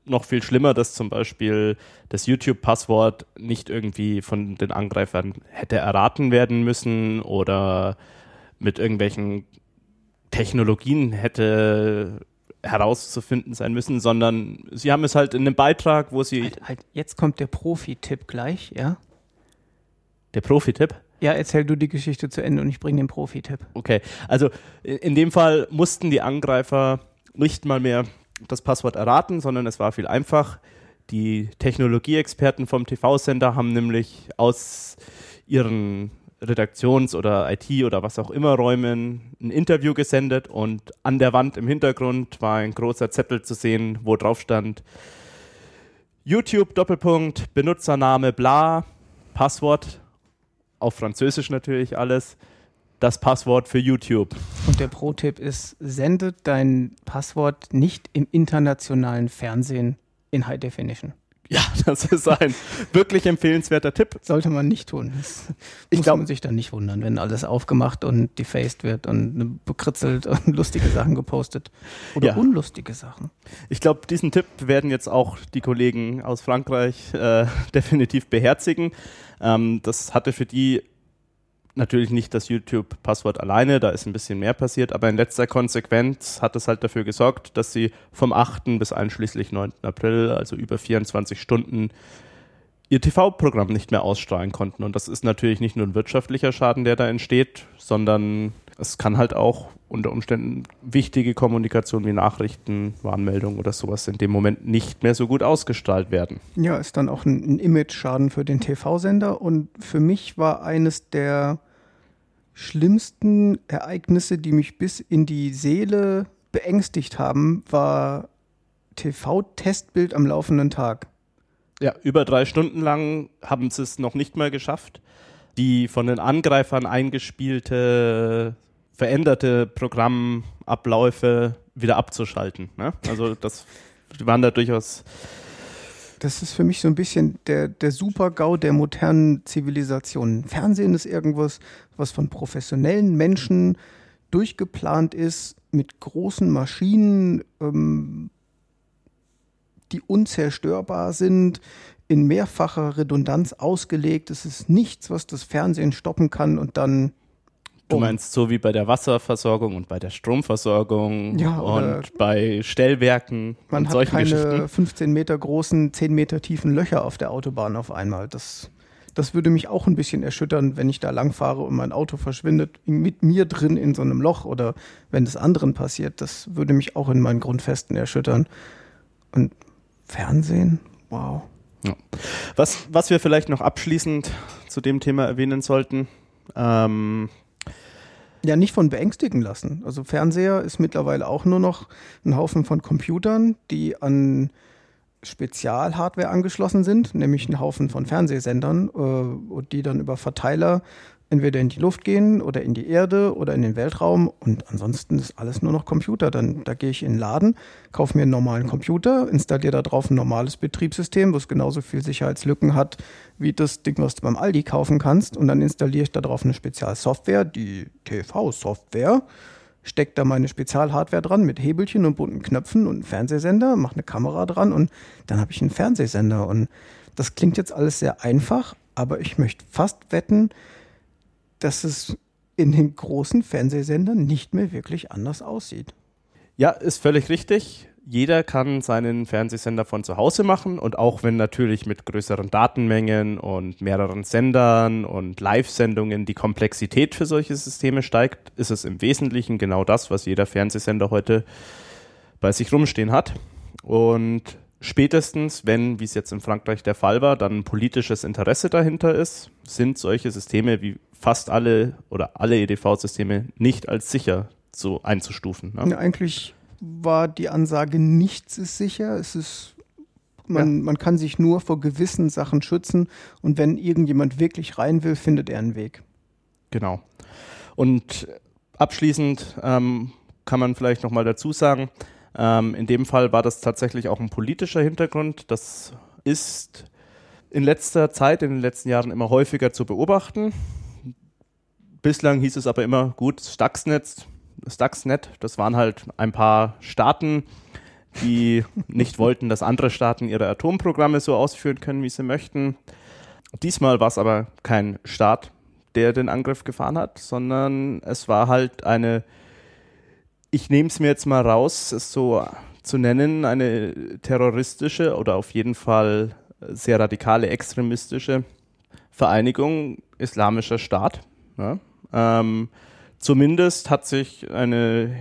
noch viel schlimmer, dass zum Beispiel das YouTube-Passwort nicht irgendwie von den Angreifern hätte erraten werden müssen oder mit irgendwelchen Technologien hätte herauszufinden sein müssen, sondern sie haben es halt in einem Beitrag, wo sie. Halt, halt jetzt kommt der Profi-Tipp gleich, ja? Der Profi-Tipp? Ja, erzähl du die Geschichte zu Ende und ich bringe den Profi-Tipp. Okay, also in dem Fall mussten die Angreifer nicht mal mehr das Passwort erraten, sondern es war viel einfach. Die Technologieexperten vom TV-Sender haben nämlich aus ihren Redaktions- oder IT- oder was auch immer Räumen ein Interview gesendet und an der Wand im Hintergrund war ein großer Zettel zu sehen, wo drauf stand YouTube Doppelpunkt Benutzername bla Passwort auf Französisch natürlich alles das Passwort für YouTube. Und der Pro-Tipp ist, sendet dein Passwort nicht im internationalen Fernsehen in High Definition. Ja, das ist ein wirklich empfehlenswerter Tipp. Sollte man nicht tun. Das ich glaube, man sich dann nicht wundern, wenn alles aufgemacht und defaced wird und bekritzelt und lustige Sachen gepostet oder ja. unlustige Sachen. Ich glaube, diesen Tipp werden jetzt auch die Kollegen aus Frankreich äh, definitiv beherzigen. Ähm, das hatte für die natürlich nicht das YouTube-Passwort alleine, da ist ein bisschen mehr passiert, aber in letzter Konsequenz hat es halt dafür gesorgt, dass sie vom 8. bis einschließlich 9. April, also über 24 Stunden, ihr TV-Programm nicht mehr ausstrahlen konnten. Und das ist natürlich nicht nur ein wirtschaftlicher Schaden, der da entsteht, sondern es kann halt auch unter Umständen wichtige Kommunikation wie Nachrichten, Warnmeldungen oder sowas in dem Moment nicht mehr so gut ausgestrahlt werden. Ja, ist dann auch ein, Image-Schaden für den TV-Sender. Und für mich war eines der schlimmsten Ereignisse, die mich bis in die Seele beängstigt haben, war TV-Testbild am laufenden Tag. Ja, über drei Stunden lang haben sie es noch nicht mal geschafft, die von den Angreifern eingespielte veränderte Programmabläufe wieder abzuschalten. Ne? Also das waren da durchaus das ist für mich so ein bisschen der, der Super-GAU der modernen Zivilisation. Fernsehen ist irgendwas, was von professionellen Menschen durchgeplant ist, mit großen Maschinen, ähm, die unzerstörbar sind, in mehrfacher Redundanz ausgelegt. Es ist nichts, was das Fernsehen stoppen kann und dann Du meinst so wie bei der Wasserversorgung und bei der Stromversorgung ja, und bei Stellwerken man und solchen hat keine Geschichten? 15 Meter großen, 10 Meter tiefen Löcher auf der Autobahn auf einmal. Das, das würde mich auch ein bisschen erschüttern, wenn ich da langfahre und mein Auto verschwindet mit mir drin in so einem Loch oder wenn das anderen passiert. Das würde mich auch in meinen Grundfesten erschüttern. Und Fernsehen, wow. Ja. Was, was wir vielleicht noch abschließend zu dem Thema erwähnen sollten, ähm, ja, nicht von beängstigen lassen. Also Fernseher ist mittlerweile auch nur noch ein Haufen von Computern, die an Spezialhardware angeschlossen sind, nämlich ein Haufen von Fernsehsendern, äh, die dann über Verteiler entweder in die Luft gehen oder in die Erde oder in den Weltraum und ansonsten ist alles nur noch Computer. Dann da gehe ich in den Laden, kaufe mir einen normalen Computer, installiere da drauf ein normales Betriebssystem, was genauso viel Sicherheitslücken hat wie das Ding, was du beim Aldi kaufen kannst und dann installiere ich da drauf eine Spezialsoftware, die TV-Software. Steckt da meine Spezialhardware dran mit Hebelchen und bunten Knöpfen und Fernsehsender, mache eine Kamera dran und dann habe ich einen Fernsehsender. Und das klingt jetzt alles sehr einfach, aber ich möchte fast wetten, dass es in den großen Fernsehsendern nicht mehr wirklich anders aussieht. Ja, ist völlig richtig. Jeder kann seinen Fernsehsender von zu Hause machen und auch wenn natürlich mit größeren Datenmengen und mehreren Sendern und Live-Sendungen die Komplexität für solche Systeme steigt, ist es im Wesentlichen genau das, was jeder Fernsehsender heute bei sich rumstehen hat. Und spätestens, wenn, wie es jetzt in Frankreich der Fall war, dann politisches Interesse dahinter ist, sind solche Systeme wie fast alle oder alle EDV-Systeme nicht als sicher so einzustufen. Ne? Ja, eigentlich war die Ansage, nichts ist sicher. Es ist, man, ja. man kann sich nur vor gewissen Sachen schützen und wenn irgendjemand wirklich rein will, findet er einen Weg. Genau. Und abschließend ähm, kann man vielleicht nochmal dazu sagen, ähm, in dem Fall war das tatsächlich auch ein politischer Hintergrund. Das ist in letzter Zeit, in den letzten Jahren immer häufiger zu beobachten. Bislang hieß es aber immer, gut, Stuxnet, Stuxnet, das waren halt ein paar Staaten, die nicht wollten, dass andere Staaten ihre Atomprogramme so ausführen können, wie sie möchten. Diesmal war es aber kein Staat, der den Angriff gefahren hat, sondern es war halt eine ich nehme es mir jetzt mal raus, es so zu nennen, eine terroristische oder auf jeden Fall sehr radikale extremistische Vereinigung islamischer Staat. Ja. Ähm, zumindest hat sich eine,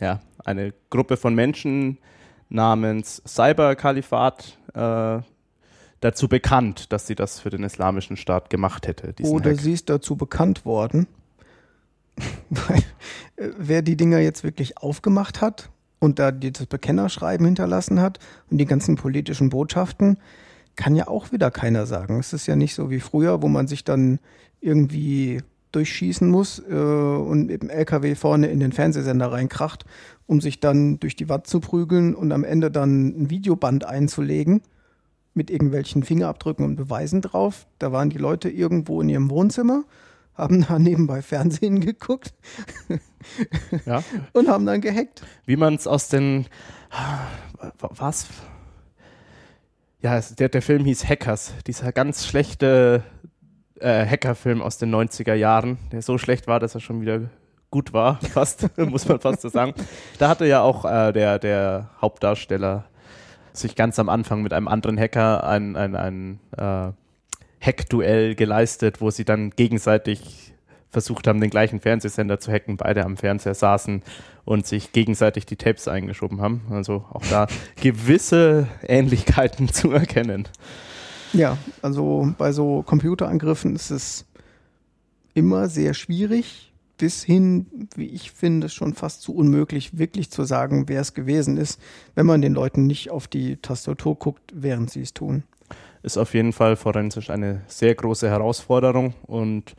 ja, eine Gruppe von Menschen namens Cyberkalifat äh, dazu bekannt, dass sie das für den islamischen Staat gemacht hätte. Oder Hack. sie ist dazu bekannt worden, weil äh, wer die Dinger jetzt wirklich aufgemacht hat und da das Bekennerschreiben hinterlassen hat und die ganzen politischen Botschaften, kann ja auch wieder keiner sagen. Es ist ja nicht so wie früher, wo man sich dann irgendwie durchschießen muss äh, und mit dem LKW vorne in den Fernsehsender reinkracht, um sich dann durch die Watt zu prügeln und am Ende dann ein Videoband einzulegen mit irgendwelchen Fingerabdrücken und Beweisen drauf. Da waren die Leute irgendwo in ihrem Wohnzimmer haben da nebenbei Fernsehen geguckt ja. und haben dann gehackt. Wie man es aus den was? Ja, der, der Film hieß Hackers, dieser ganz schlechte äh, Hackerfilm aus den 90er Jahren, der so schlecht war, dass er schon wieder gut war, fast, muss man fast so sagen. Da hatte ja auch äh, der, der Hauptdarsteller sich ganz am Anfang mit einem anderen Hacker ein, ein, ein äh, Hack-Duell geleistet, wo sie dann gegenseitig versucht haben, den gleichen Fernsehsender zu hacken, beide am Fernseher saßen und sich gegenseitig die Tapes eingeschoben haben. Also auch da gewisse Ähnlichkeiten zu erkennen. Ja, also bei so Computerangriffen ist es immer sehr schwierig, bis hin, wie ich finde, schon fast zu unmöglich, wirklich zu sagen, wer es gewesen ist, wenn man den Leuten nicht auf die Tastatur guckt, während sie es tun. Ist auf jeden Fall forensisch eine sehr große Herausforderung und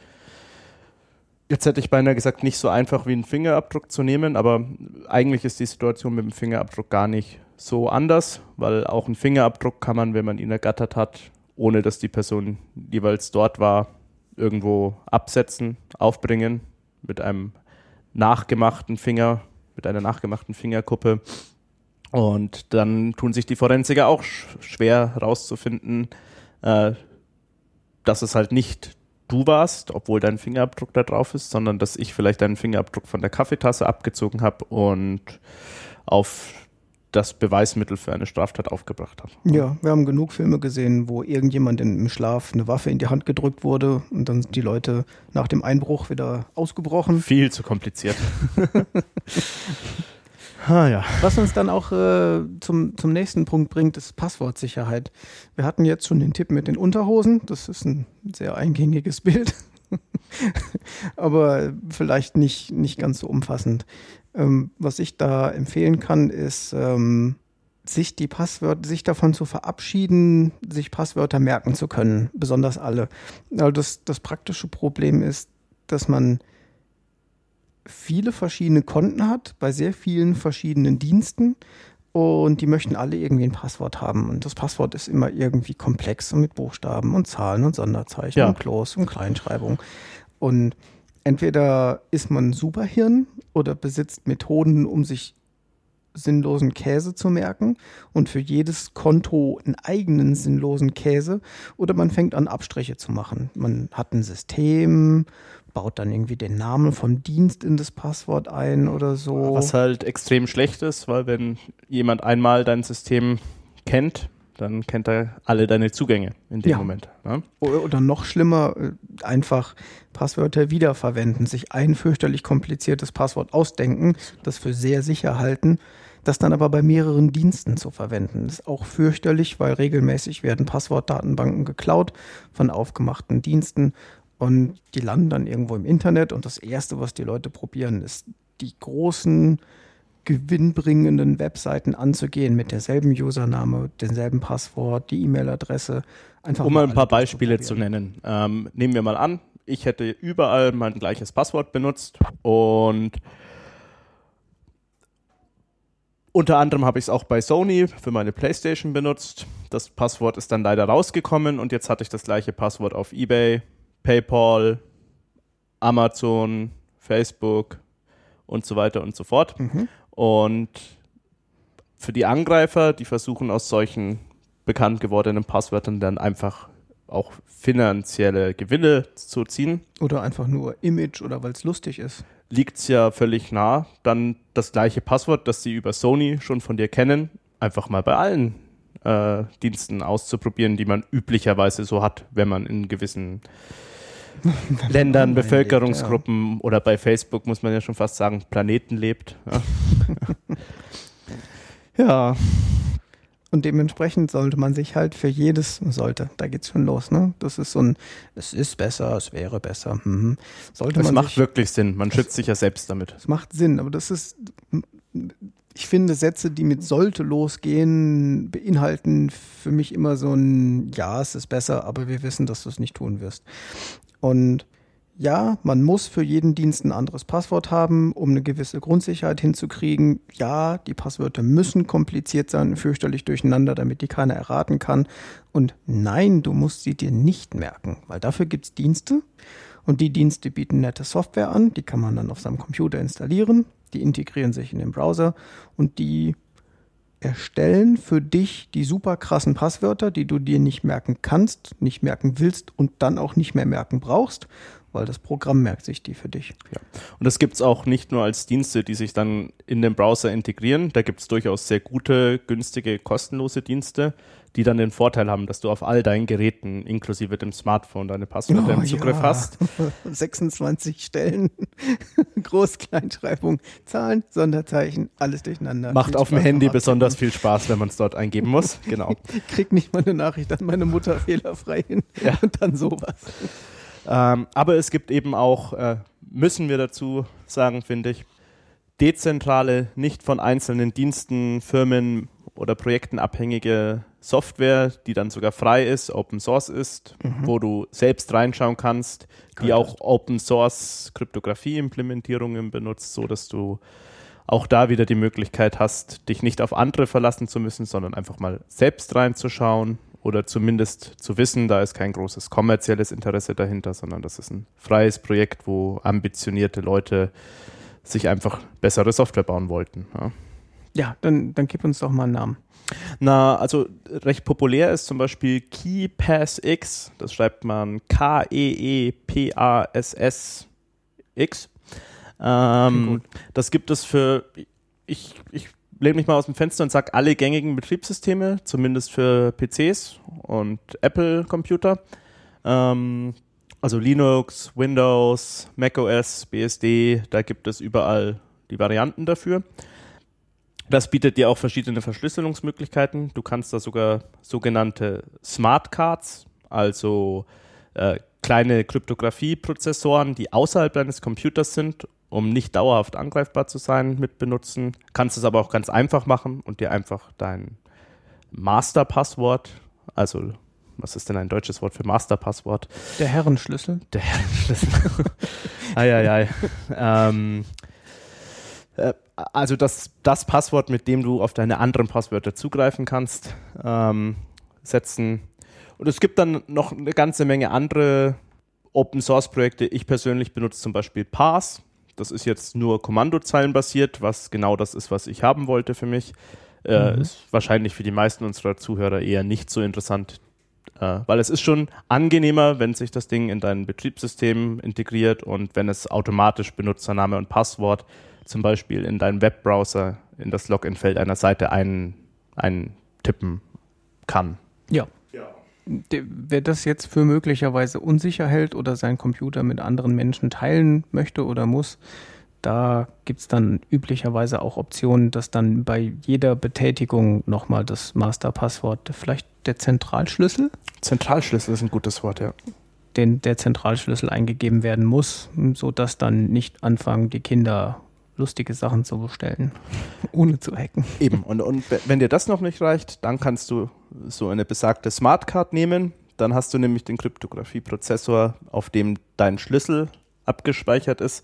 jetzt hätte ich beinahe gesagt, nicht so einfach wie einen Fingerabdruck zu nehmen, aber eigentlich ist die Situation mit dem Fingerabdruck gar nicht so anders, weil auch einen Fingerabdruck kann man, wenn man ihn ergattert hat, ohne dass die Person jeweils dort war, irgendwo absetzen, aufbringen mit einem nachgemachten Finger, mit einer nachgemachten Fingerkuppe. Und dann tun sich die Forensiker auch schwer rauszufinden, äh, dass es halt nicht du warst, obwohl dein Fingerabdruck da drauf ist, sondern dass ich vielleicht deinen Fingerabdruck von der Kaffeetasse abgezogen habe und auf das Beweismittel für eine Straftat aufgebracht habe. Ja, wir haben genug Filme gesehen, wo irgendjemand im Schlaf eine Waffe in die Hand gedrückt wurde und dann sind die Leute nach dem Einbruch wieder ausgebrochen. Viel zu kompliziert. Ah, ja. Was uns dann auch äh, zum, zum nächsten Punkt bringt, ist Passwortsicherheit. Wir hatten jetzt schon den Tipp mit den Unterhosen. Das ist ein sehr eingängiges Bild. Aber vielleicht nicht, nicht ganz so umfassend. Ähm, was ich da empfehlen kann, ist, ähm, sich die Passwörter, sich davon zu verabschieden, sich Passwörter merken zu können, besonders alle. Also das, das praktische Problem ist, dass man viele verschiedene Konten hat bei sehr vielen verschiedenen Diensten und die möchten alle irgendwie ein Passwort haben. Und das Passwort ist immer irgendwie komplex mit Buchstaben und Zahlen und Sonderzeichen ja. und Klos und Kleinschreibung. Und entweder ist man Superhirn oder besitzt Methoden, um sich sinnlosen Käse zu merken und für jedes Konto einen eigenen sinnlosen Käse oder man fängt an Abstriche zu machen. Man hat ein System baut dann irgendwie den Namen vom Dienst in das Passwort ein oder so. Was halt extrem schlecht ist, weil wenn jemand einmal dein System kennt, dann kennt er alle deine Zugänge in dem ja. Moment. Ne? Oder noch schlimmer, äh, einfach Passwörter wiederverwenden, sich ein fürchterlich kompliziertes Passwort ausdenken, das für sehr sicher halten, Das dann aber bei mehreren Diensten zu verwenden, ist auch fürchterlich, weil regelmäßig werden Passwortdatenbanken geklaut von aufgemachten Diensten und die landen dann irgendwo im Internet und das Erste, was die Leute probieren, ist die großen gewinnbringenden Webseiten anzugehen mit derselben Username, demselben Passwort, die E-Mail-Adresse. um mal ein paar Beispiele zu nennen. Ähm, nehmen wir mal an, ich hätte überall mein gleiches Passwort benutzt und unter anderem habe ich es auch bei Sony für meine PlayStation benutzt. Das Passwort ist dann leider rausgekommen und jetzt hatte ich das gleiche Passwort auf eBay, PayPal, Amazon, Facebook und so weiter und so fort. Mhm. Und für die Angreifer, die versuchen aus solchen bekannt gewordenen Passwörtern dann einfach auch finanzielle Gewinne zu ziehen. Oder einfach nur Image oder weil es lustig ist liegt es ja völlig nah, dann das gleiche Passwort, das sie über Sony schon von dir kennen, einfach mal bei allen äh, Diensten auszuprobieren, die man üblicherweise so hat, wenn man in gewissen Ländern, Bevölkerungsgruppen lebt, ja. oder bei Facebook muss man ja schon fast sagen, Planeten lebt. Ja. ja. Und dementsprechend sollte man sich halt für jedes, sollte, da geht's schon los, ne? Das ist so ein, es ist besser, es wäre besser. Mhm. Sollte das macht sich, wirklich Sinn, man schützt sich ja selbst damit. Es macht Sinn, aber das ist, ich finde, Sätze, die mit sollte losgehen, beinhalten für mich immer so ein, ja, es ist besser, aber wir wissen, dass du es nicht tun wirst. Und ja, man muss für jeden Dienst ein anderes Passwort haben, um eine gewisse Grundsicherheit hinzukriegen. Ja, die Passwörter müssen kompliziert sein, fürchterlich durcheinander, damit die keiner erraten kann. Und nein, du musst sie dir nicht merken, weil dafür gibt's Dienste. Und die Dienste bieten nette Software an, die kann man dann auf seinem Computer installieren, die integrieren sich in den Browser und die erstellen für dich die super krassen Passwörter, die du dir nicht merken kannst, nicht merken willst und dann auch nicht mehr merken brauchst, weil das Programm merkt sich die für dich. Ja. Und das gibt es auch nicht nur als Dienste, die sich dann in den Browser integrieren. Da gibt es durchaus sehr gute, günstige, kostenlose Dienste, die dann den Vorteil haben, dass du auf all deinen Geräten, inklusive dem Smartphone, deine Passwörter oh, im Zugriff ja. hast. 26 Stellen, Groß-Kleinschreibung, Zahlen, Sonderzeichen, alles durcheinander. Macht auf dem Handy besonders viel Spaß, wenn man es dort eingeben muss. Genau. Krieg nicht mal eine Nachricht an meine Mutter fehlerfrei hin ja. und dann sowas. Ähm, aber es gibt eben auch, äh, müssen wir dazu sagen, finde ich, dezentrale, nicht von einzelnen Diensten, Firmen oder Projekten abhängige Software, die dann sogar frei ist, Open Source ist, mhm. wo du selbst reinschauen kannst, die auch Open Source Kryptographie-Implementierungen benutzt, so dass du auch da wieder die Möglichkeit hast, dich nicht auf andere verlassen zu müssen, sondern einfach mal selbst reinzuschauen oder zumindest zu wissen, da ist kein großes kommerzielles Interesse dahinter, sondern das ist ein freies Projekt, wo ambitionierte Leute sich einfach bessere Software bauen wollten. Ja, ja dann, dann gib uns doch mal einen Namen. Na, also recht populär ist zum Beispiel KeyPassX, das schreibt man K-E-E-P-A-S-S-X. Ähm, das gibt es für, ich, ich lehne mich mal aus dem Fenster und sage alle gängigen Betriebssysteme, zumindest für PCs und Apple-Computer. Ähm, also Linux, Windows, macOS, BSD, da gibt es überall die Varianten dafür. Das bietet dir auch verschiedene Verschlüsselungsmöglichkeiten. Du kannst da sogar sogenannte Smart Cards, also äh, kleine Kryptographie-Prozessoren, die außerhalb deines Computers sind um nicht dauerhaft angreifbar zu sein, mit benutzen. Kannst es aber auch ganz einfach machen und dir einfach dein Masterpasswort, also was ist denn ein deutsches Wort für Masterpasswort? Der Herrenschlüssel. Der Herrenschlüssel. Eieiei. ähm, äh, also das, das Passwort, mit dem du auf deine anderen Passwörter zugreifen kannst, ähm, setzen. Und es gibt dann noch eine ganze Menge andere Open Source Projekte. Ich persönlich benutze zum Beispiel Parse. Das ist jetzt nur Kommandozeilen basiert, was genau das ist, was ich haben wollte für mich. Äh, mhm. Ist wahrscheinlich für die meisten unserer Zuhörer eher nicht so interessant, äh, weil es ist schon angenehmer, wenn sich das Ding in dein Betriebssystem integriert und wenn es automatisch Benutzername und Passwort zum Beispiel in deinen Webbrowser in das Login-Feld einer Seite ein, eintippen kann. Ja. Wer das jetzt für möglicherweise unsicher hält oder seinen Computer mit anderen Menschen teilen möchte oder muss, da gibt es dann üblicherweise auch Optionen, dass dann bei jeder Betätigung nochmal das Masterpasswort, vielleicht der Zentralschlüssel? Zentralschlüssel ist ein gutes Wort, ja. Den, der Zentralschlüssel eingegeben werden muss, sodass dann nicht anfangen, die Kinder lustige Sachen zu bestellen, ohne zu hacken. Eben, und, und wenn dir das noch nicht reicht, dann kannst du so eine besagte Smartcard nehmen. Dann hast du nämlich den Kryptographie-Prozessor, auf dem dein Schlüssel abgespeichert ist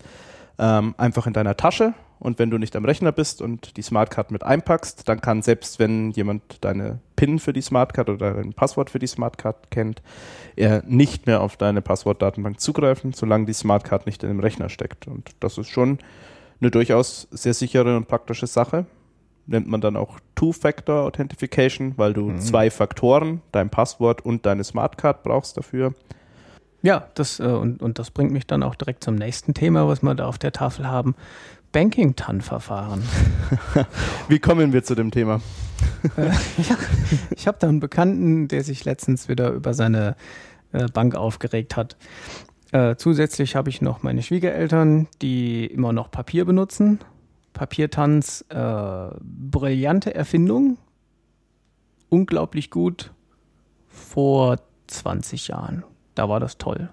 ähm, einfach in deiner Tasche und wenn du nicht am Rechner bist und die Smartcard mit einpackst, dann kann selbst wenn jemand deine PIN für die Smartcard oder dein Passwort für die Smartcard kennt, er nicht mehr auf deine Passwortdatenbank zugreifen, solange die Smartcard nicht in dem Rechner steckt. Und das ist schon eine durchaus sehr sichere und praktische Sache. Nennt man dann auch Two-Factor Authentification, weil du mhm. zwei Faktoren, dein Passwort und deine Smartcard brauchst dafür. Ja, das, äh, und, und das bringt mich dann auch direkt zum nächsten Thema, was wir da auf der Tafel haben. Banking-TAN-Verfahren. Wie kommen wir zu dem Thema? Äh, ja, ich habe da einen Bekannten, der sich letztens wieder über seine äh, Bank aufgeregt hat. Äh, zusätzlich habe ich noch meine Schwiegereltern, die immer noch Papier benutzen. Papiertanz, äh, brillante Erfindung, unglaublich gut vor 20 Jahren. Da war das toll.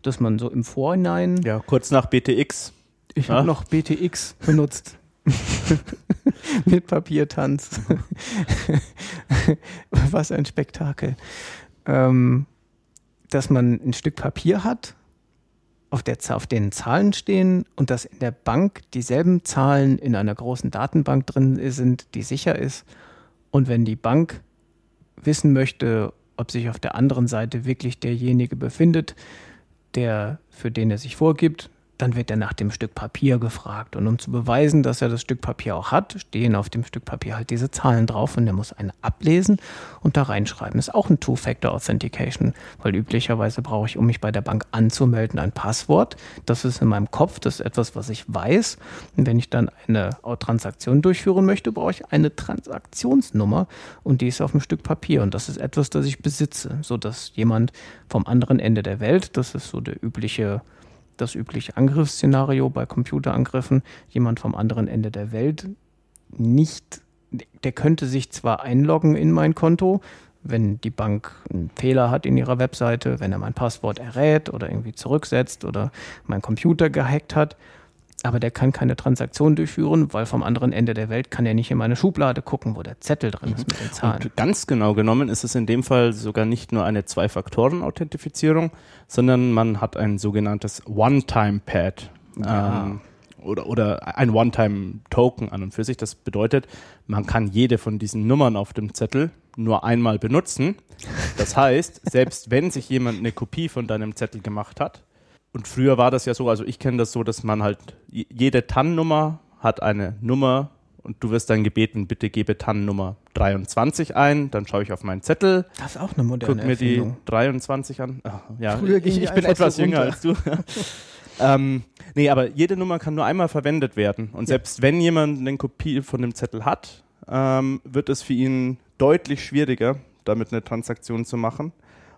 Dass man so im Vorhinein. Ja, kurz nach BTX. Ich habe noch BTX benutzt. Mit Papiertanz. Was ein Spektakel. Ähm, dass man ein Stück Papier hat, auf, der, auf denen Zahlen stehen und dass in der Bank dieselben Zahlen in einer großen Datenbank drin sind, die sicher ist. Und wenn die Bank wissen möchte, ob sich auf der anderen Seite wirklich derjenige befindet, der für den er sich vorgibt, dann wird er nach dem Stück Papier gefragt. Und um zu beweisen, dass er das Stück Papier auch hat, stehen auf dem Stück Papier halt diese Zahlen drauf und er muss eine ablesen und da reinschreiben. Ist auch ein Two-Factor Authentication, weil üblicherweise brauche ich, um mich bei der Bank anzumelden, ein Passwort. Das ist in meinem Kopf, das ist etwas, was ich weiß. Und wenn ich dann eine Transaktion durchführen möchte, brauche ich eine Transaktionsnummer und die ist auf dem Stück Papier. Und das ist etwas, das ich besitze, sodass jemand vom anderen Ende der Welt, das ist so der übliche das übliche Angriffsszenario bei Computerangriffen, jemand vom anderen Ende der Welt nicht, der könnte sich zwar einloggen in mein Konto, wenn die Bank einen Fehler hat in ihrer Webseite, wenn er mein Passwort errät oder irgendwie zurücksetzt oder mein Computer gehackt hat, aber der kann keine Transaktion durchführen, weil vom anderen Ende der Welt kann er nicht in meine Schublade gucken, wo der Zettel drin ist mit den Zahlen. Und ganz genau genommen ist es in dem Fall sogar nicht nur eine Zwei-Faktoren-Authentifizierung, sondern man hat ein sogenanntes One-Time-Pad. Ja. Ähm, oder, oder ein One-Time-Token an und für sich. Das bedeutet, man kann jede von diesen Nummern auf dem Zettel nur einmal benutzen. Das heißt, selbst wenn sich jemand eine Kopie von deinem Zettel gemacht hat, und früher war das ja so, also ich kenne das so, dass man halt, jede TAN-Nummer hat eine Nummer und du wirst dann gebeten, bitte gebe TAN-Nummer 23 ein, dann schaue ich auf meinen Zettel. Das ist auch eine moderne Guck mir Erfindung. die 23 an. Ach, ja, Früher ich, ich bin etwas so jünger als du. ähm, nee, aber jede Nummer kann nur einmal verwendet werden. Und ja. selbst wenn jemand eine Kopie von dem Zettel hat, ähm, wird es für ihn deutlich schwieriger, damit eine Transaktion zu machen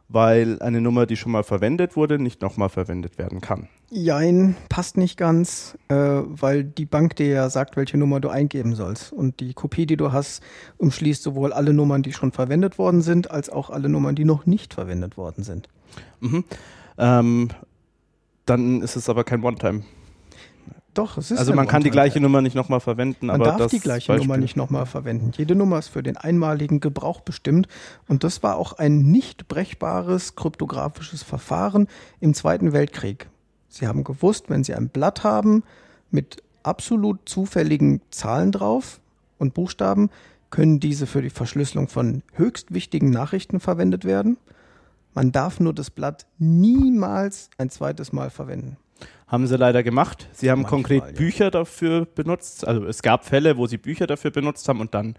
weil eine Nummer, die schon mal verwendet wurde, nicht nochmal verwendet werden kann. Jein, passt nicht ganz, äh, weil die Bank dir ja sagt, welche Nummer du eingeben sollst. Und die Kopie, die du hast, umschließt sowohl alle Nummern, die schon verwendet worden sind, als auch alle Nummern, die noch nicht verwendet worden sind. Mhm. Ähm, dann ist es aber kein One-Time. Doch, es ist Also man kann die gleiche Nummer nicht nochmal verwenden. Man darf die gleiche Beispiel. Nummer nicht nochmal verwenden. Jede Nummer ist für den einmaligen Gebrauch bestimmt. Und das war auch ein nicht brechbares kryptografisches Verfahren im Zweiten Weltkrieg. Sie haben gewusst, wenn Sie ein Blatt haben mit absolut zufälligen Zahlen drauf und Buchstaben, können diese für die Verschlüsselung von höchst wichtigen Nachrichten verwendet werden. Man darf nur das Blatt niemals ein zweites Mal verwenden. Haben sie leider gemacht. Sie haben Manchmal, konkret ja. Bücher dafür benutzt. Also es gab Fälle, wo sie Bücher dafür benutzt haben und dann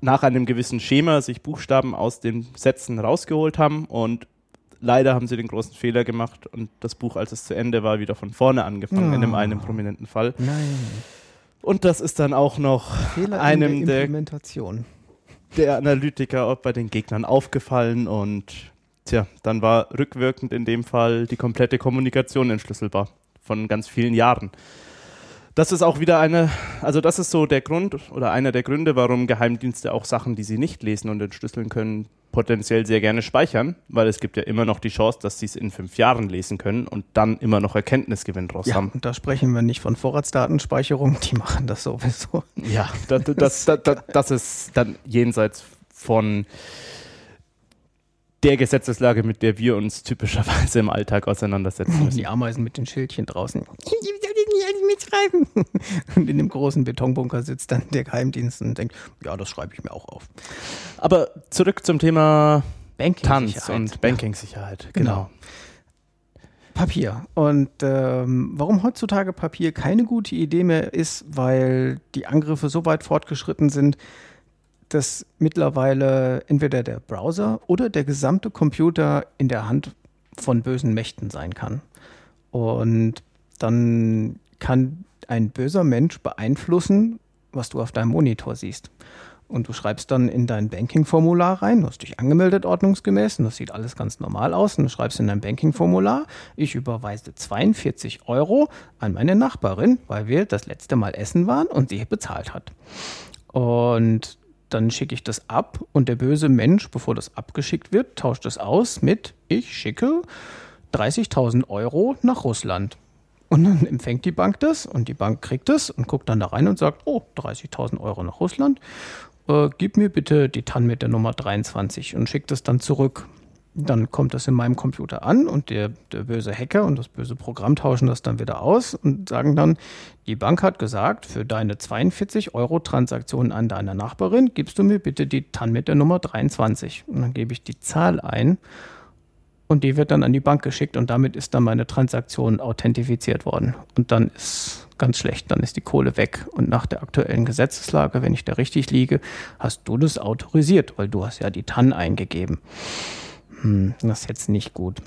nach einem gewissen Schema sich Buchstaben aus den Sätzen rausgeholt haben und leider haben sie den großen Fehler gemacht und das Buch, als es zu Ende war, wieder von vorne angefangen, oh. in einem, einem prominenten Fall. Nein. Und das ist dann auch noch Fehler einem der Implementation. der Analytiker bei den Gegnern aufgefallen und Tja, dann war rückwirkend in dem Fall die komplette Kommunikation entschlüsselbar von ganz vielen Jahren. das ist auch wieder eine, also das ist so der Grund oder einer der Gründe, warum Geheimdienste auch Sachen, die sie nicht lesen und entschlüsseln können, potenziell sehr gerne speichern, weil es gibt ja immer noch die Chance, dass sie es in fünf Jahren lesen können und dann immer noch Erkenntnisgewinn draus Ja, haben. und da sprechen wir nicht von Vorratsdatenspeicherung, die machen das sowieso. Ja, das, das, das, das, das ist dann jenseits von der Gesetzeslage, mit der wir uns typischerweise im Alltag auseinandersetzen müssen. Die Ameisen mit den Schildchen draußen. Ich soll das nicht mitschreiben. Und in dem großen Betonbunker sitzt dann der Geheimdienst und denkt, ja, das schreibe ich mir auch auf. Aber zurück zum Thema Tanz Banking-Sicherheit. und Banking-Sicherheit. Genau. Papier. Und ähm, warum heutzutage Papier keine gute Idee mehr ist, weil die Angriffe so weit fortgeschritten sind, dass mittlerweile entweder der Browser oder der gesamte Computer in der Hand von bösen Mächten sein kann. Und dann kann ein böser Mensch beeinflussen, was du auf deinem Monitor siehst. Und du schreibst dann in dein Banking-Formular rein, du hast dich angemeldet ordnungsgemäß und das sieht alles ganz normal aus. Und du schreibst in dein Banking-Formular, ich überweise 42 Euro an meine Nachbarin, weil wir das letzte Mal essen waren und sie bezahlt hat. Und dann schicke ich das ab und der böse Mensch, bevor das abgeschickt wird, tauscht es aus mit, ich schicke 30.000 Euro nach Russland. Und dann empfängt die Bank das und die Bank kriegt es und guckt dann da rein und sagt, oh, 30.000 Euro nach Russland, äh, gib mir bitte die TAN mit der Nummer 23 und schickt es dann zurück. Dann kommt das in meinem Computer an und der, der böse Hacker und das böse Programm tauschen das dann wieder aus und sagen dann, die Bank hat gesagt, für deine 42 Euro Transaktion an deiner Nachbarin gibst du mir bitte die TAN mit der Nummer 23. Und dann gebe ich die Zahl ein und die wird dann an die Bank geschickt und damit ist dann meine Transaktion authentifiziert worden. Und dann ist ganz schlecht, dann ist die Kohle weg. Und nach der aktuellen Gesetzeslage, wenn ich da richtig liege, hast du das autorisiert, weil du hast ja die TAN eingegeben. Hm, das ist jetzt nicht gut.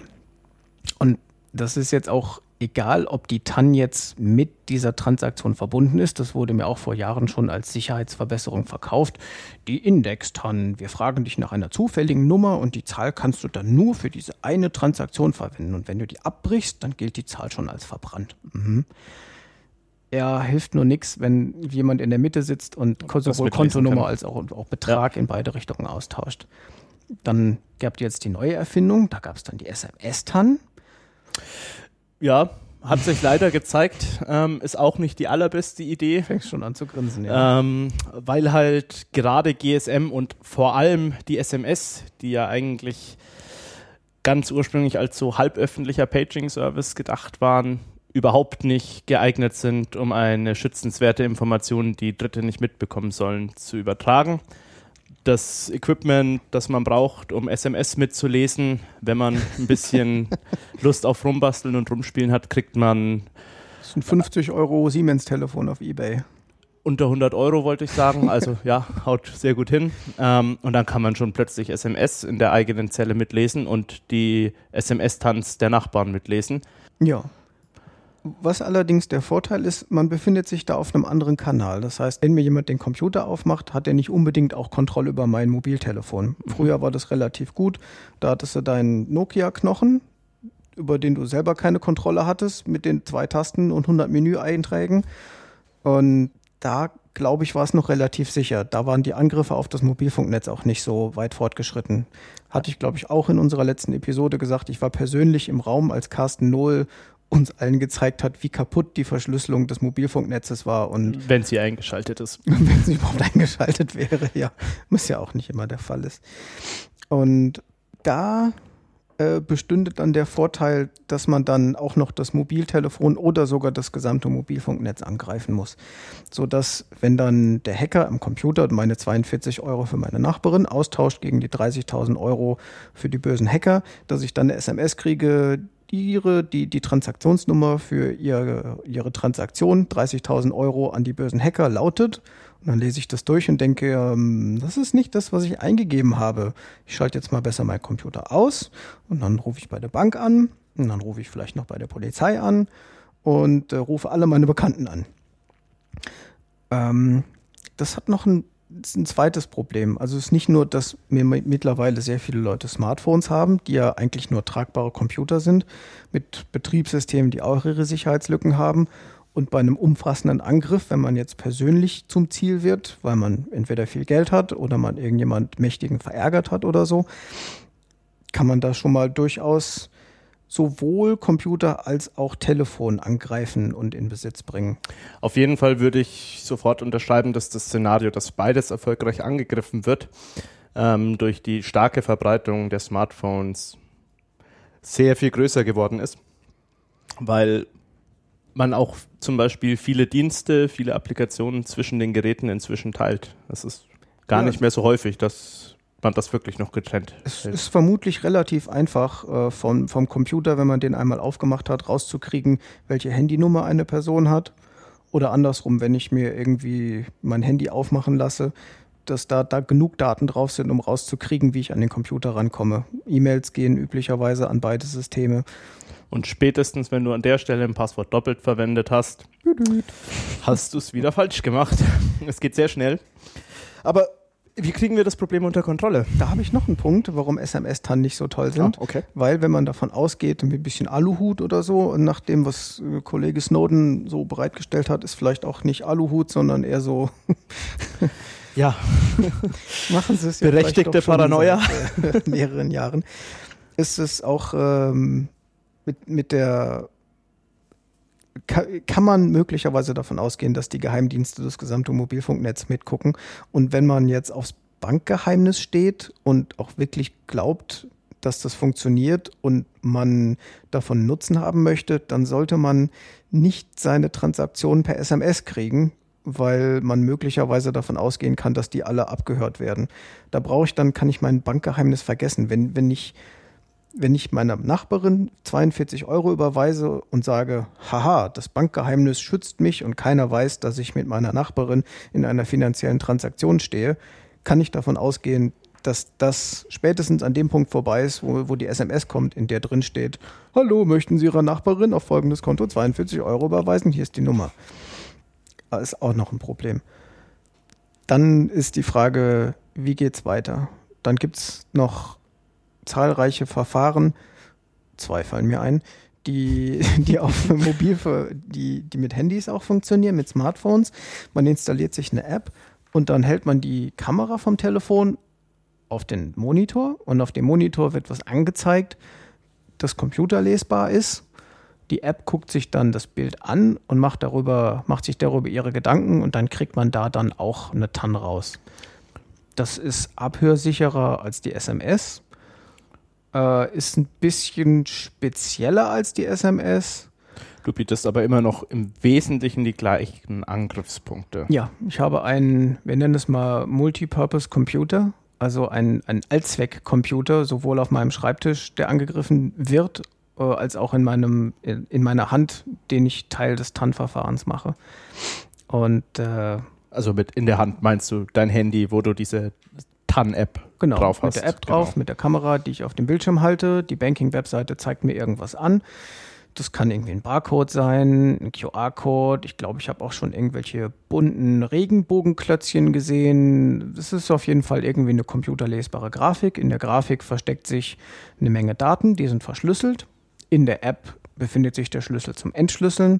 Und das ist jetzt auch egal, ob die TAN jetzt mit dieser Transaktion verbunden ist. Das wurde mir auch vor Jahren schon als Sicherheitsverbesserung verkauft. Die Index-TAN. Wir fragen dich nach einer zufälligen Nummer und die Zahl kannst du dann nur für diese eine Transaktion verwenden. Und wenn du die abbrichst, dann gilt die Zahl schon als verbrannt. Mhm. Er hilft nur nichts, wenn jemand in der Mitte sitzt und sowohl Kontonummer als auch, auch Betrag in beide Richtungen austauscht. Dann gab es jetzt die neue Erfindung, da gab es dann die SMS-TAN. Ja, hat sich leider gezeigt, ähm, ist auch nicht die allerbeste Idee. Fängst schon an zu grinsen, ja. Ähm, weil halt gerade GSM und vor allem die SMS, die ja eigentlich ganz ursprünglich als so halböffentlicher Paging-Service gedacht waren, überhaupt nicht geeignet sind, um eine schützenswerte Information, die Dritte nicht mitbekommen sollen, zu übertragen. Das Equipment, das man braucht, um SMS mitzulesen, wenn man ein bisschen Lust auf Rumbasteln und Rumspielen hat, kriegt man Das ist ein 50 Euro Siemens-Telefon auf Ebay. unter 100 Euro, wollte ich sagen. Also ja, haut sehr gut hin. Ähm, und dann kann man schon plötzlich SMS in der eigenen Zelle mitlesen und die SMS-Tanz der Nachbarn mitlesen. Ja. Was allerdings der Vorteil ist, man befindet sich da auf einem anderen Kanal. Das heißt, wenn mir jemand den Computer aufmacht, hat er nicht unbedingt auch Kontrolle über mein Mobiltelefon. Früher war das relativ gut. Da hattest du deinen Nokia-Knochen, über den du selber keine Kontrolle hattest, mit den zwei Tasten und 100 Menü-Einträgen. Und da, glaube ich, war es noch relativ sicher. Da waren die Angriffe auf das Mobilfunknetz auch nicht so weit fortgeschritten. Hatte ich, glaube ich, auch in unserer letzten Episode gesagt. Ich war persönlich im Raum, als Carsten Nohl uns allen gezeigt hat, wie kaputt die Verschlüsselung des Mobilfunknetzes war und Wenn sie eingeschaltet ist. wenn sie überhaupt eingeschaltet wäre, ja, was ja auch nicht immer der Fall ist. Und da äh, bestünde dann der Vorteil, dass man dann auch noch das Mobiltelefon oder sogar das gesamte Mobilfunknetz angreifen muss. Sodass, wenn dann der Hacker am Computer meine 42 Euro für meine Nachbarin austauscht gegen die 30.000 Euro für die bösen Hacker, dass ich dann eine SMS kriege, ihre, die, die Transaktionsnummer für ihre, ihre Transaktion, 30.000 Euro an die bösen Hacker, lautet. Und dann lese ich das durch und denke, ähm, das ist nicht das, was ich eingegeben habe. Ich schalte jetzt mal besser meinen Computer aus und dann rufe ich bei der Bank an und dann rufe ich vielleicht noch bei der Polizei an und äh, rufe alle meine Bekannten an. Ähm, das hat noch ein, ist ein zweites Problem. Also es ist nicht nur, dass mir mi- mittlerweile sehr viele Leute Smartphones haben, die ja eigentlich nur tragbare Computer sind, mit Betriebssystemen, die auch ihre Sicherheitslücken haben. Und bei einem umfassenden Angriff, wenn man jetzt persönlich zum Ziel wird, weil man entweder viel Geld hat oder man irgendjemand Mächtigen verärgert hat oder so, kann man da schon mal durchaus sowohl Computer als auch Telefon angreifen und in Besitz bringen. Auf jeden Fall würde ich sofort unterschreiben, dass das Szenario, dass beides erfolgreich angegriffen wird, ähm, durch die starke Verbreitung der Smartphones sehr viel größer geworden ist, weil man auch zum Beispiel viele Dienste, viele Applikationen zwischen den Geräten inzwischen teilt. Das ist gar ja. nicht mehr so häufig, dass man das wirklich noch getrennt Es ist vermutlich relativ einfach äh, vom, vom Computer, wenn man den einmal aufgemacht hat, rauszukriegen, welche Handynummer eine Person hat. Oder andersrum, wenn ich mir irgendwie mein Handy aufmachen lasse, dass da, da genug Daten drauf sind, um rauszukriegen, wie ich an den Computer rankomme. E-Mails gehen üblicherweise an beide Systeme. Und spätestens, wenn du an der Stelle ein Passwort doppelt verwendet hast, hast du es wieder falsch gemacht. Es geht sehr schnell. Aber wie kriegen wir das Problem unter Kontrolle? Da habe ich noch einen Punkt, warum SMS-TAN nicht so toll sind. Ah, okay. Weil wenn man davon ausgeht, ein bisschen Aluhut oder so, und nach dem, was äh, Kollege Snowden so bereitgestellt hat, ist vielleicht auch nicht Aluhut, sondern eher so Ja. Machen Sie es ja Berechtigte Paranoia. Seit, äh, mehreren Jahren. Ist es auch ähm, mit, mit der kann man möglicherweise davon ausgehen, dass die Geheimdienste das gesamte Mobilfunknetz mitgucken. Und wenn man jetzt aufs Bankgeheimnis steht und auch wirklich glaubt, dass das funktioniert und man davon Nutzen haben möchte, dann sollte man nicht seine Transaktionen per SMS kriegen, weil man möglicherweise davon ausgehen kann, dass die alle abgehört werden. Da brauche ich dann, kann ich mein Bankgeheimnis vergessen. Wenn, wenn ich, wenn ich meiner Nachbarin 42 Euro überweise und sage, haha, das Bankgeheimnis schützt mich und keiner weiß, dass ich mit meiner Nachbarin in einer finanziellen Transaktion stehe, kann ich davon ausgehen, dass das spätestens an dem Punkt vorbei ist, wo, wo die SMS kommt, in der drin steht, hallo, möchten Sie Ihrer Nachbarin auf folgendes Konto 42 Euro überweisen? Hier ist die Nummer ist auch noch ein Problem. Dann ist die Frage, wie geht es weiter? Dann gibt es noch zahlreiche Verfahren, zwei fallen mir ein, die, die auf Mobil, die, die mit Handys auch funktionieren, mit Smartphones. Man installiert sich eine App und dann hält man die Kamera vom Telefon auf den Monitor und auf dem Monitor wird was angezeigt, das computerlesbar ist die App guckt sich dann das Bild an und macht, darüber, macht sich darüber ihre Gedanken und dann kriegt man da dann auch eine TAN raus. Das ist abhörsicherer als die SMS, äh, ist ein bisschen spezieller als die SMS. Du bietest aber immer noch im Wesentlichen die gleichen Angriffspunkte. Ja, ich habe einen, wir nennen es mal Multipurpose Computer, also ein, ein Allzweck-Computer, sowohl auf meinem Schreibtisch, der angegriffen wird, äh, als auch in meinem in, in, meiner Hand, den ich Teil des TAN-Verfahrens mache. Und äh, also mit in der Hand meinst du dein Handy, wo du diese TAN-App genau, drauf hast? Mit der App drauf, genau. mit der Kamera, die ich auf dem Bildschirm halte. Die Banking-Webseite zeigt mir irgendwas an. Das kann irgendwie ein Barcode sein, ein QR-Code. Ich glaube, ich habe auch schon irgendwelche bunten Regenbogenklötzchen gesehen. Das ist auf jeden Fall irgendwie eine computerlesbare Grafik. In der Grafik versteckt sich eine Menge Daten, die sind verschlüsselt. In der App befindet sich der Schlüssel zum Entschlüsseln.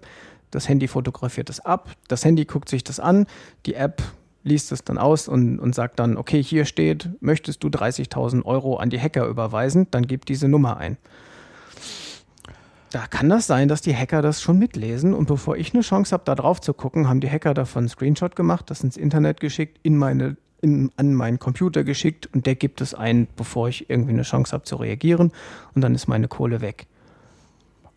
Das Handy fotografiert es ab. Das Handy guckt sich das an. Die App liest es dann aus und, und sagt dann, okay, hier steht, möchtest du 30.000 Euro an die Hacker überweisen, dann gib diese Nummer ein. Da kann das sein, dass die Hacker das schon mitlesen und bevor ich eine Chance habe, da drauf zu gucken, haben die Hacker davon einen Screenshot gemacht, das ins Internet geschickt, in meine, in, an meinen Computer geschickt und der gibt es ein, bevor ich irgendwie eine Chance habe zu reagieren und dann ist meine Kohle weg.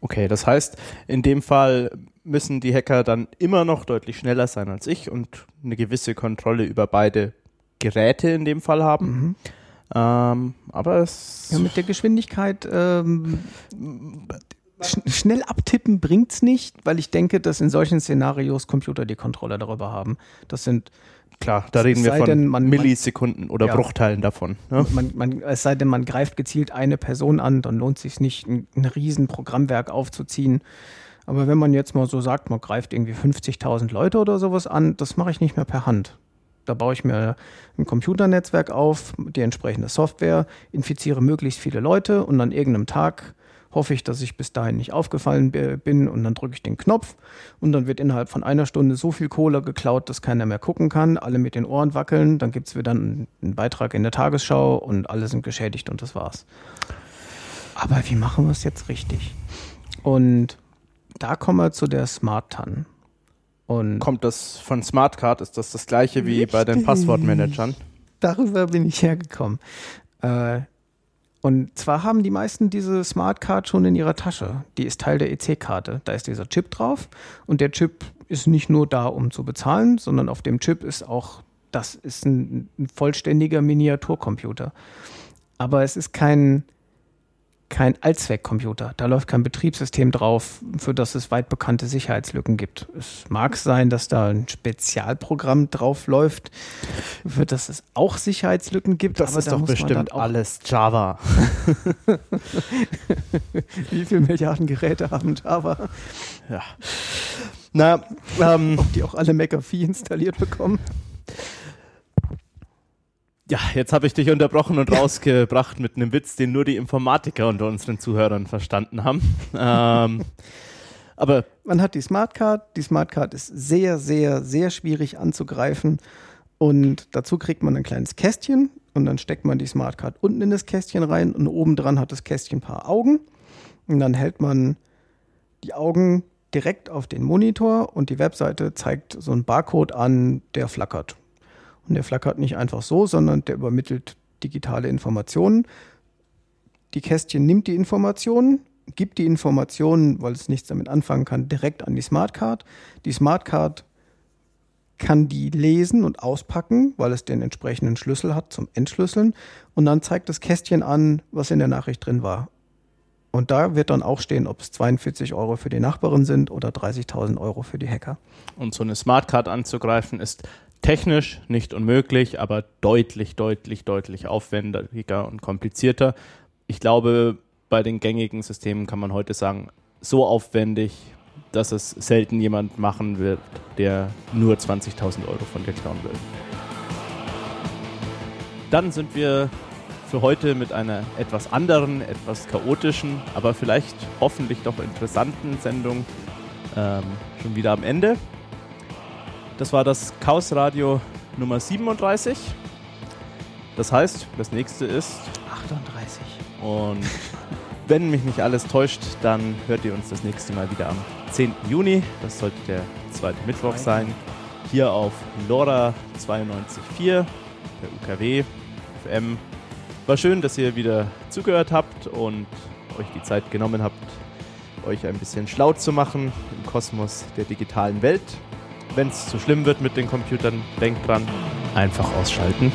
Okay, das heißt, in dem Fall müssen die Hacker dann immer noch deutlich schneller sein als ich und eine gewisse Kontrolle über beide Geräte in dem Fall haben. Mhm. Ähm, aber es. Ja, mit der Geschwindigkeit. Ähm, sch schnell abtippen bringt's nicht, weil ich denke, dass in solchen Szenarios Computer die Kontrolle darüber haben. Das sind Klar, da reden wir von denn, man, Millisekunden oder ja, Bruchteilen davon. Ne? Man, man, es sei denn, man greift gezielt eine Person an, dann lohnt es sich nicht, ein, ein riesen Programmwerk aufzuziehen. Aber wenn man jetzt mal so sagt, man greift irgendwie 50.000 Leute oder sowas an, das mache ich nicht mehr per Hand. Da baue ich mir ein Computernetzwerk auf, die entsprechende Software, infiziere möglichst viele Leute und an irgendeinem Tag hoffe ich, dass ich bis dahin nicht aufgefallen bin und dann drücke ich den Knopf und dann wird innerhalb von einer Stunde so viel Kohle geklaut, dass keiner mehr gucken kann, alle mit den Ohren wackeln, dann gibt es wieder einen, einen Beitrag in der Tagesschau und alle sind geschädigt und das war's. Aber wie machen wir es jetzt richtig? Und da kommen wir zu der Smart TAN. Und Kommt das von Smartcard? Ist das das gleiche wie richtig. bei den Passwortmanagern? Darüber bin ich hergekommen. Äh, und zwar haben die meisten diese Smartcard schon in ihrer Tasche. Die ist Teil der EC-Karte. Da ist dieser Chip drauf und der Chip ist nicht nur da, um zu bezahlen, sondern auf dem Chip ist auch, das ist ein, ein vollständiger Miniaturcomputer. Aber es ist kein, kein Allzweckcomputer. Da läuft kein Betriebssystem drauf, für das es weit bekannte Sicherheitslücken gibt. Es mag sein, dass da ein Spezialprogramm drauf läuft, für das es auch Sicherheitslücken gibt. Das ist da doch bestimmt alles Java. Wie viele Milliarden Geräte haben Java? Ja. Na, ähm, Ob die auch alle McAfee installiert bekommen? Ja, jetzt habe ich dich unterbrochen und rausgebracht mit einem Witz, den nur die Informatiker unter unseren Zuhörern verstanden haben. Ähm, aber man hat die Smartcard. Die Smartcard ist sehr, sehr, sehr schwierig anzugreifen. Und dazu kriegt man ein kleines Kästchen und dann steckt man die Smartcard unten in das Kästchen rein und oben dran hat das Kästchen ein paar Augen. Und dann hält man die Augen direkt auf den Monitor und die Webseite zeigt so einen Barcode an, der flackert. Und der flackert nicht einfach so, sondern der übermittelt digitale Informationen. Die Kästchen nimmt die Informationen, gibt die Informationen, weil es nichts damit anfangen kann, direkt an die Smartcard. Die Smartcard kann die lesen und auspacken, weil es den entsprechenden Schlüssel hat zum Entschlüsseln. Und dann zeigt das Kästchen an, was in der Nachricht drin war. Und da wird dann auch stehen, ob es 42 Euro für die Nachbarin sind oder 30.000 Euro für die Hacker. Und so eine Smartcard anzugreifen ist technisch nicht unmöglich, aber deutlich, deutlich, deutlich aufwendiger und komplizierter. Ich glaube, bei den gängigen Systemen kann man heute sagen, so aufwendig, dass es selten jemand machen wird, der nur 20.000 Euro von dir klauen will. Dann sind wir für heute mit einer etwas anderen, etwas chaotischen, aber vielleicht hoffentlich doch interessanten Sendung ähm, schon wieder am Ende. Das war das Chaos Radio Nummer 37. Das heißt, das nächste ist 38. Und wenn mich nicht alles täuscht, dann hört ihr uns das nächste Mal wieder am 10. Juni. Das sollte der zweite Mittwoch sein. Hier auf LoRa 92.4 der UKW FM. War schön, dass ihr wieder zugehört habt und euch die Zeit genommen habt, euch ein bisschen schlau zu machen im Kosmos der digitalen Welt wenn es zu schlimm wird mit den Computern, denkt dran, einfach ausschalten.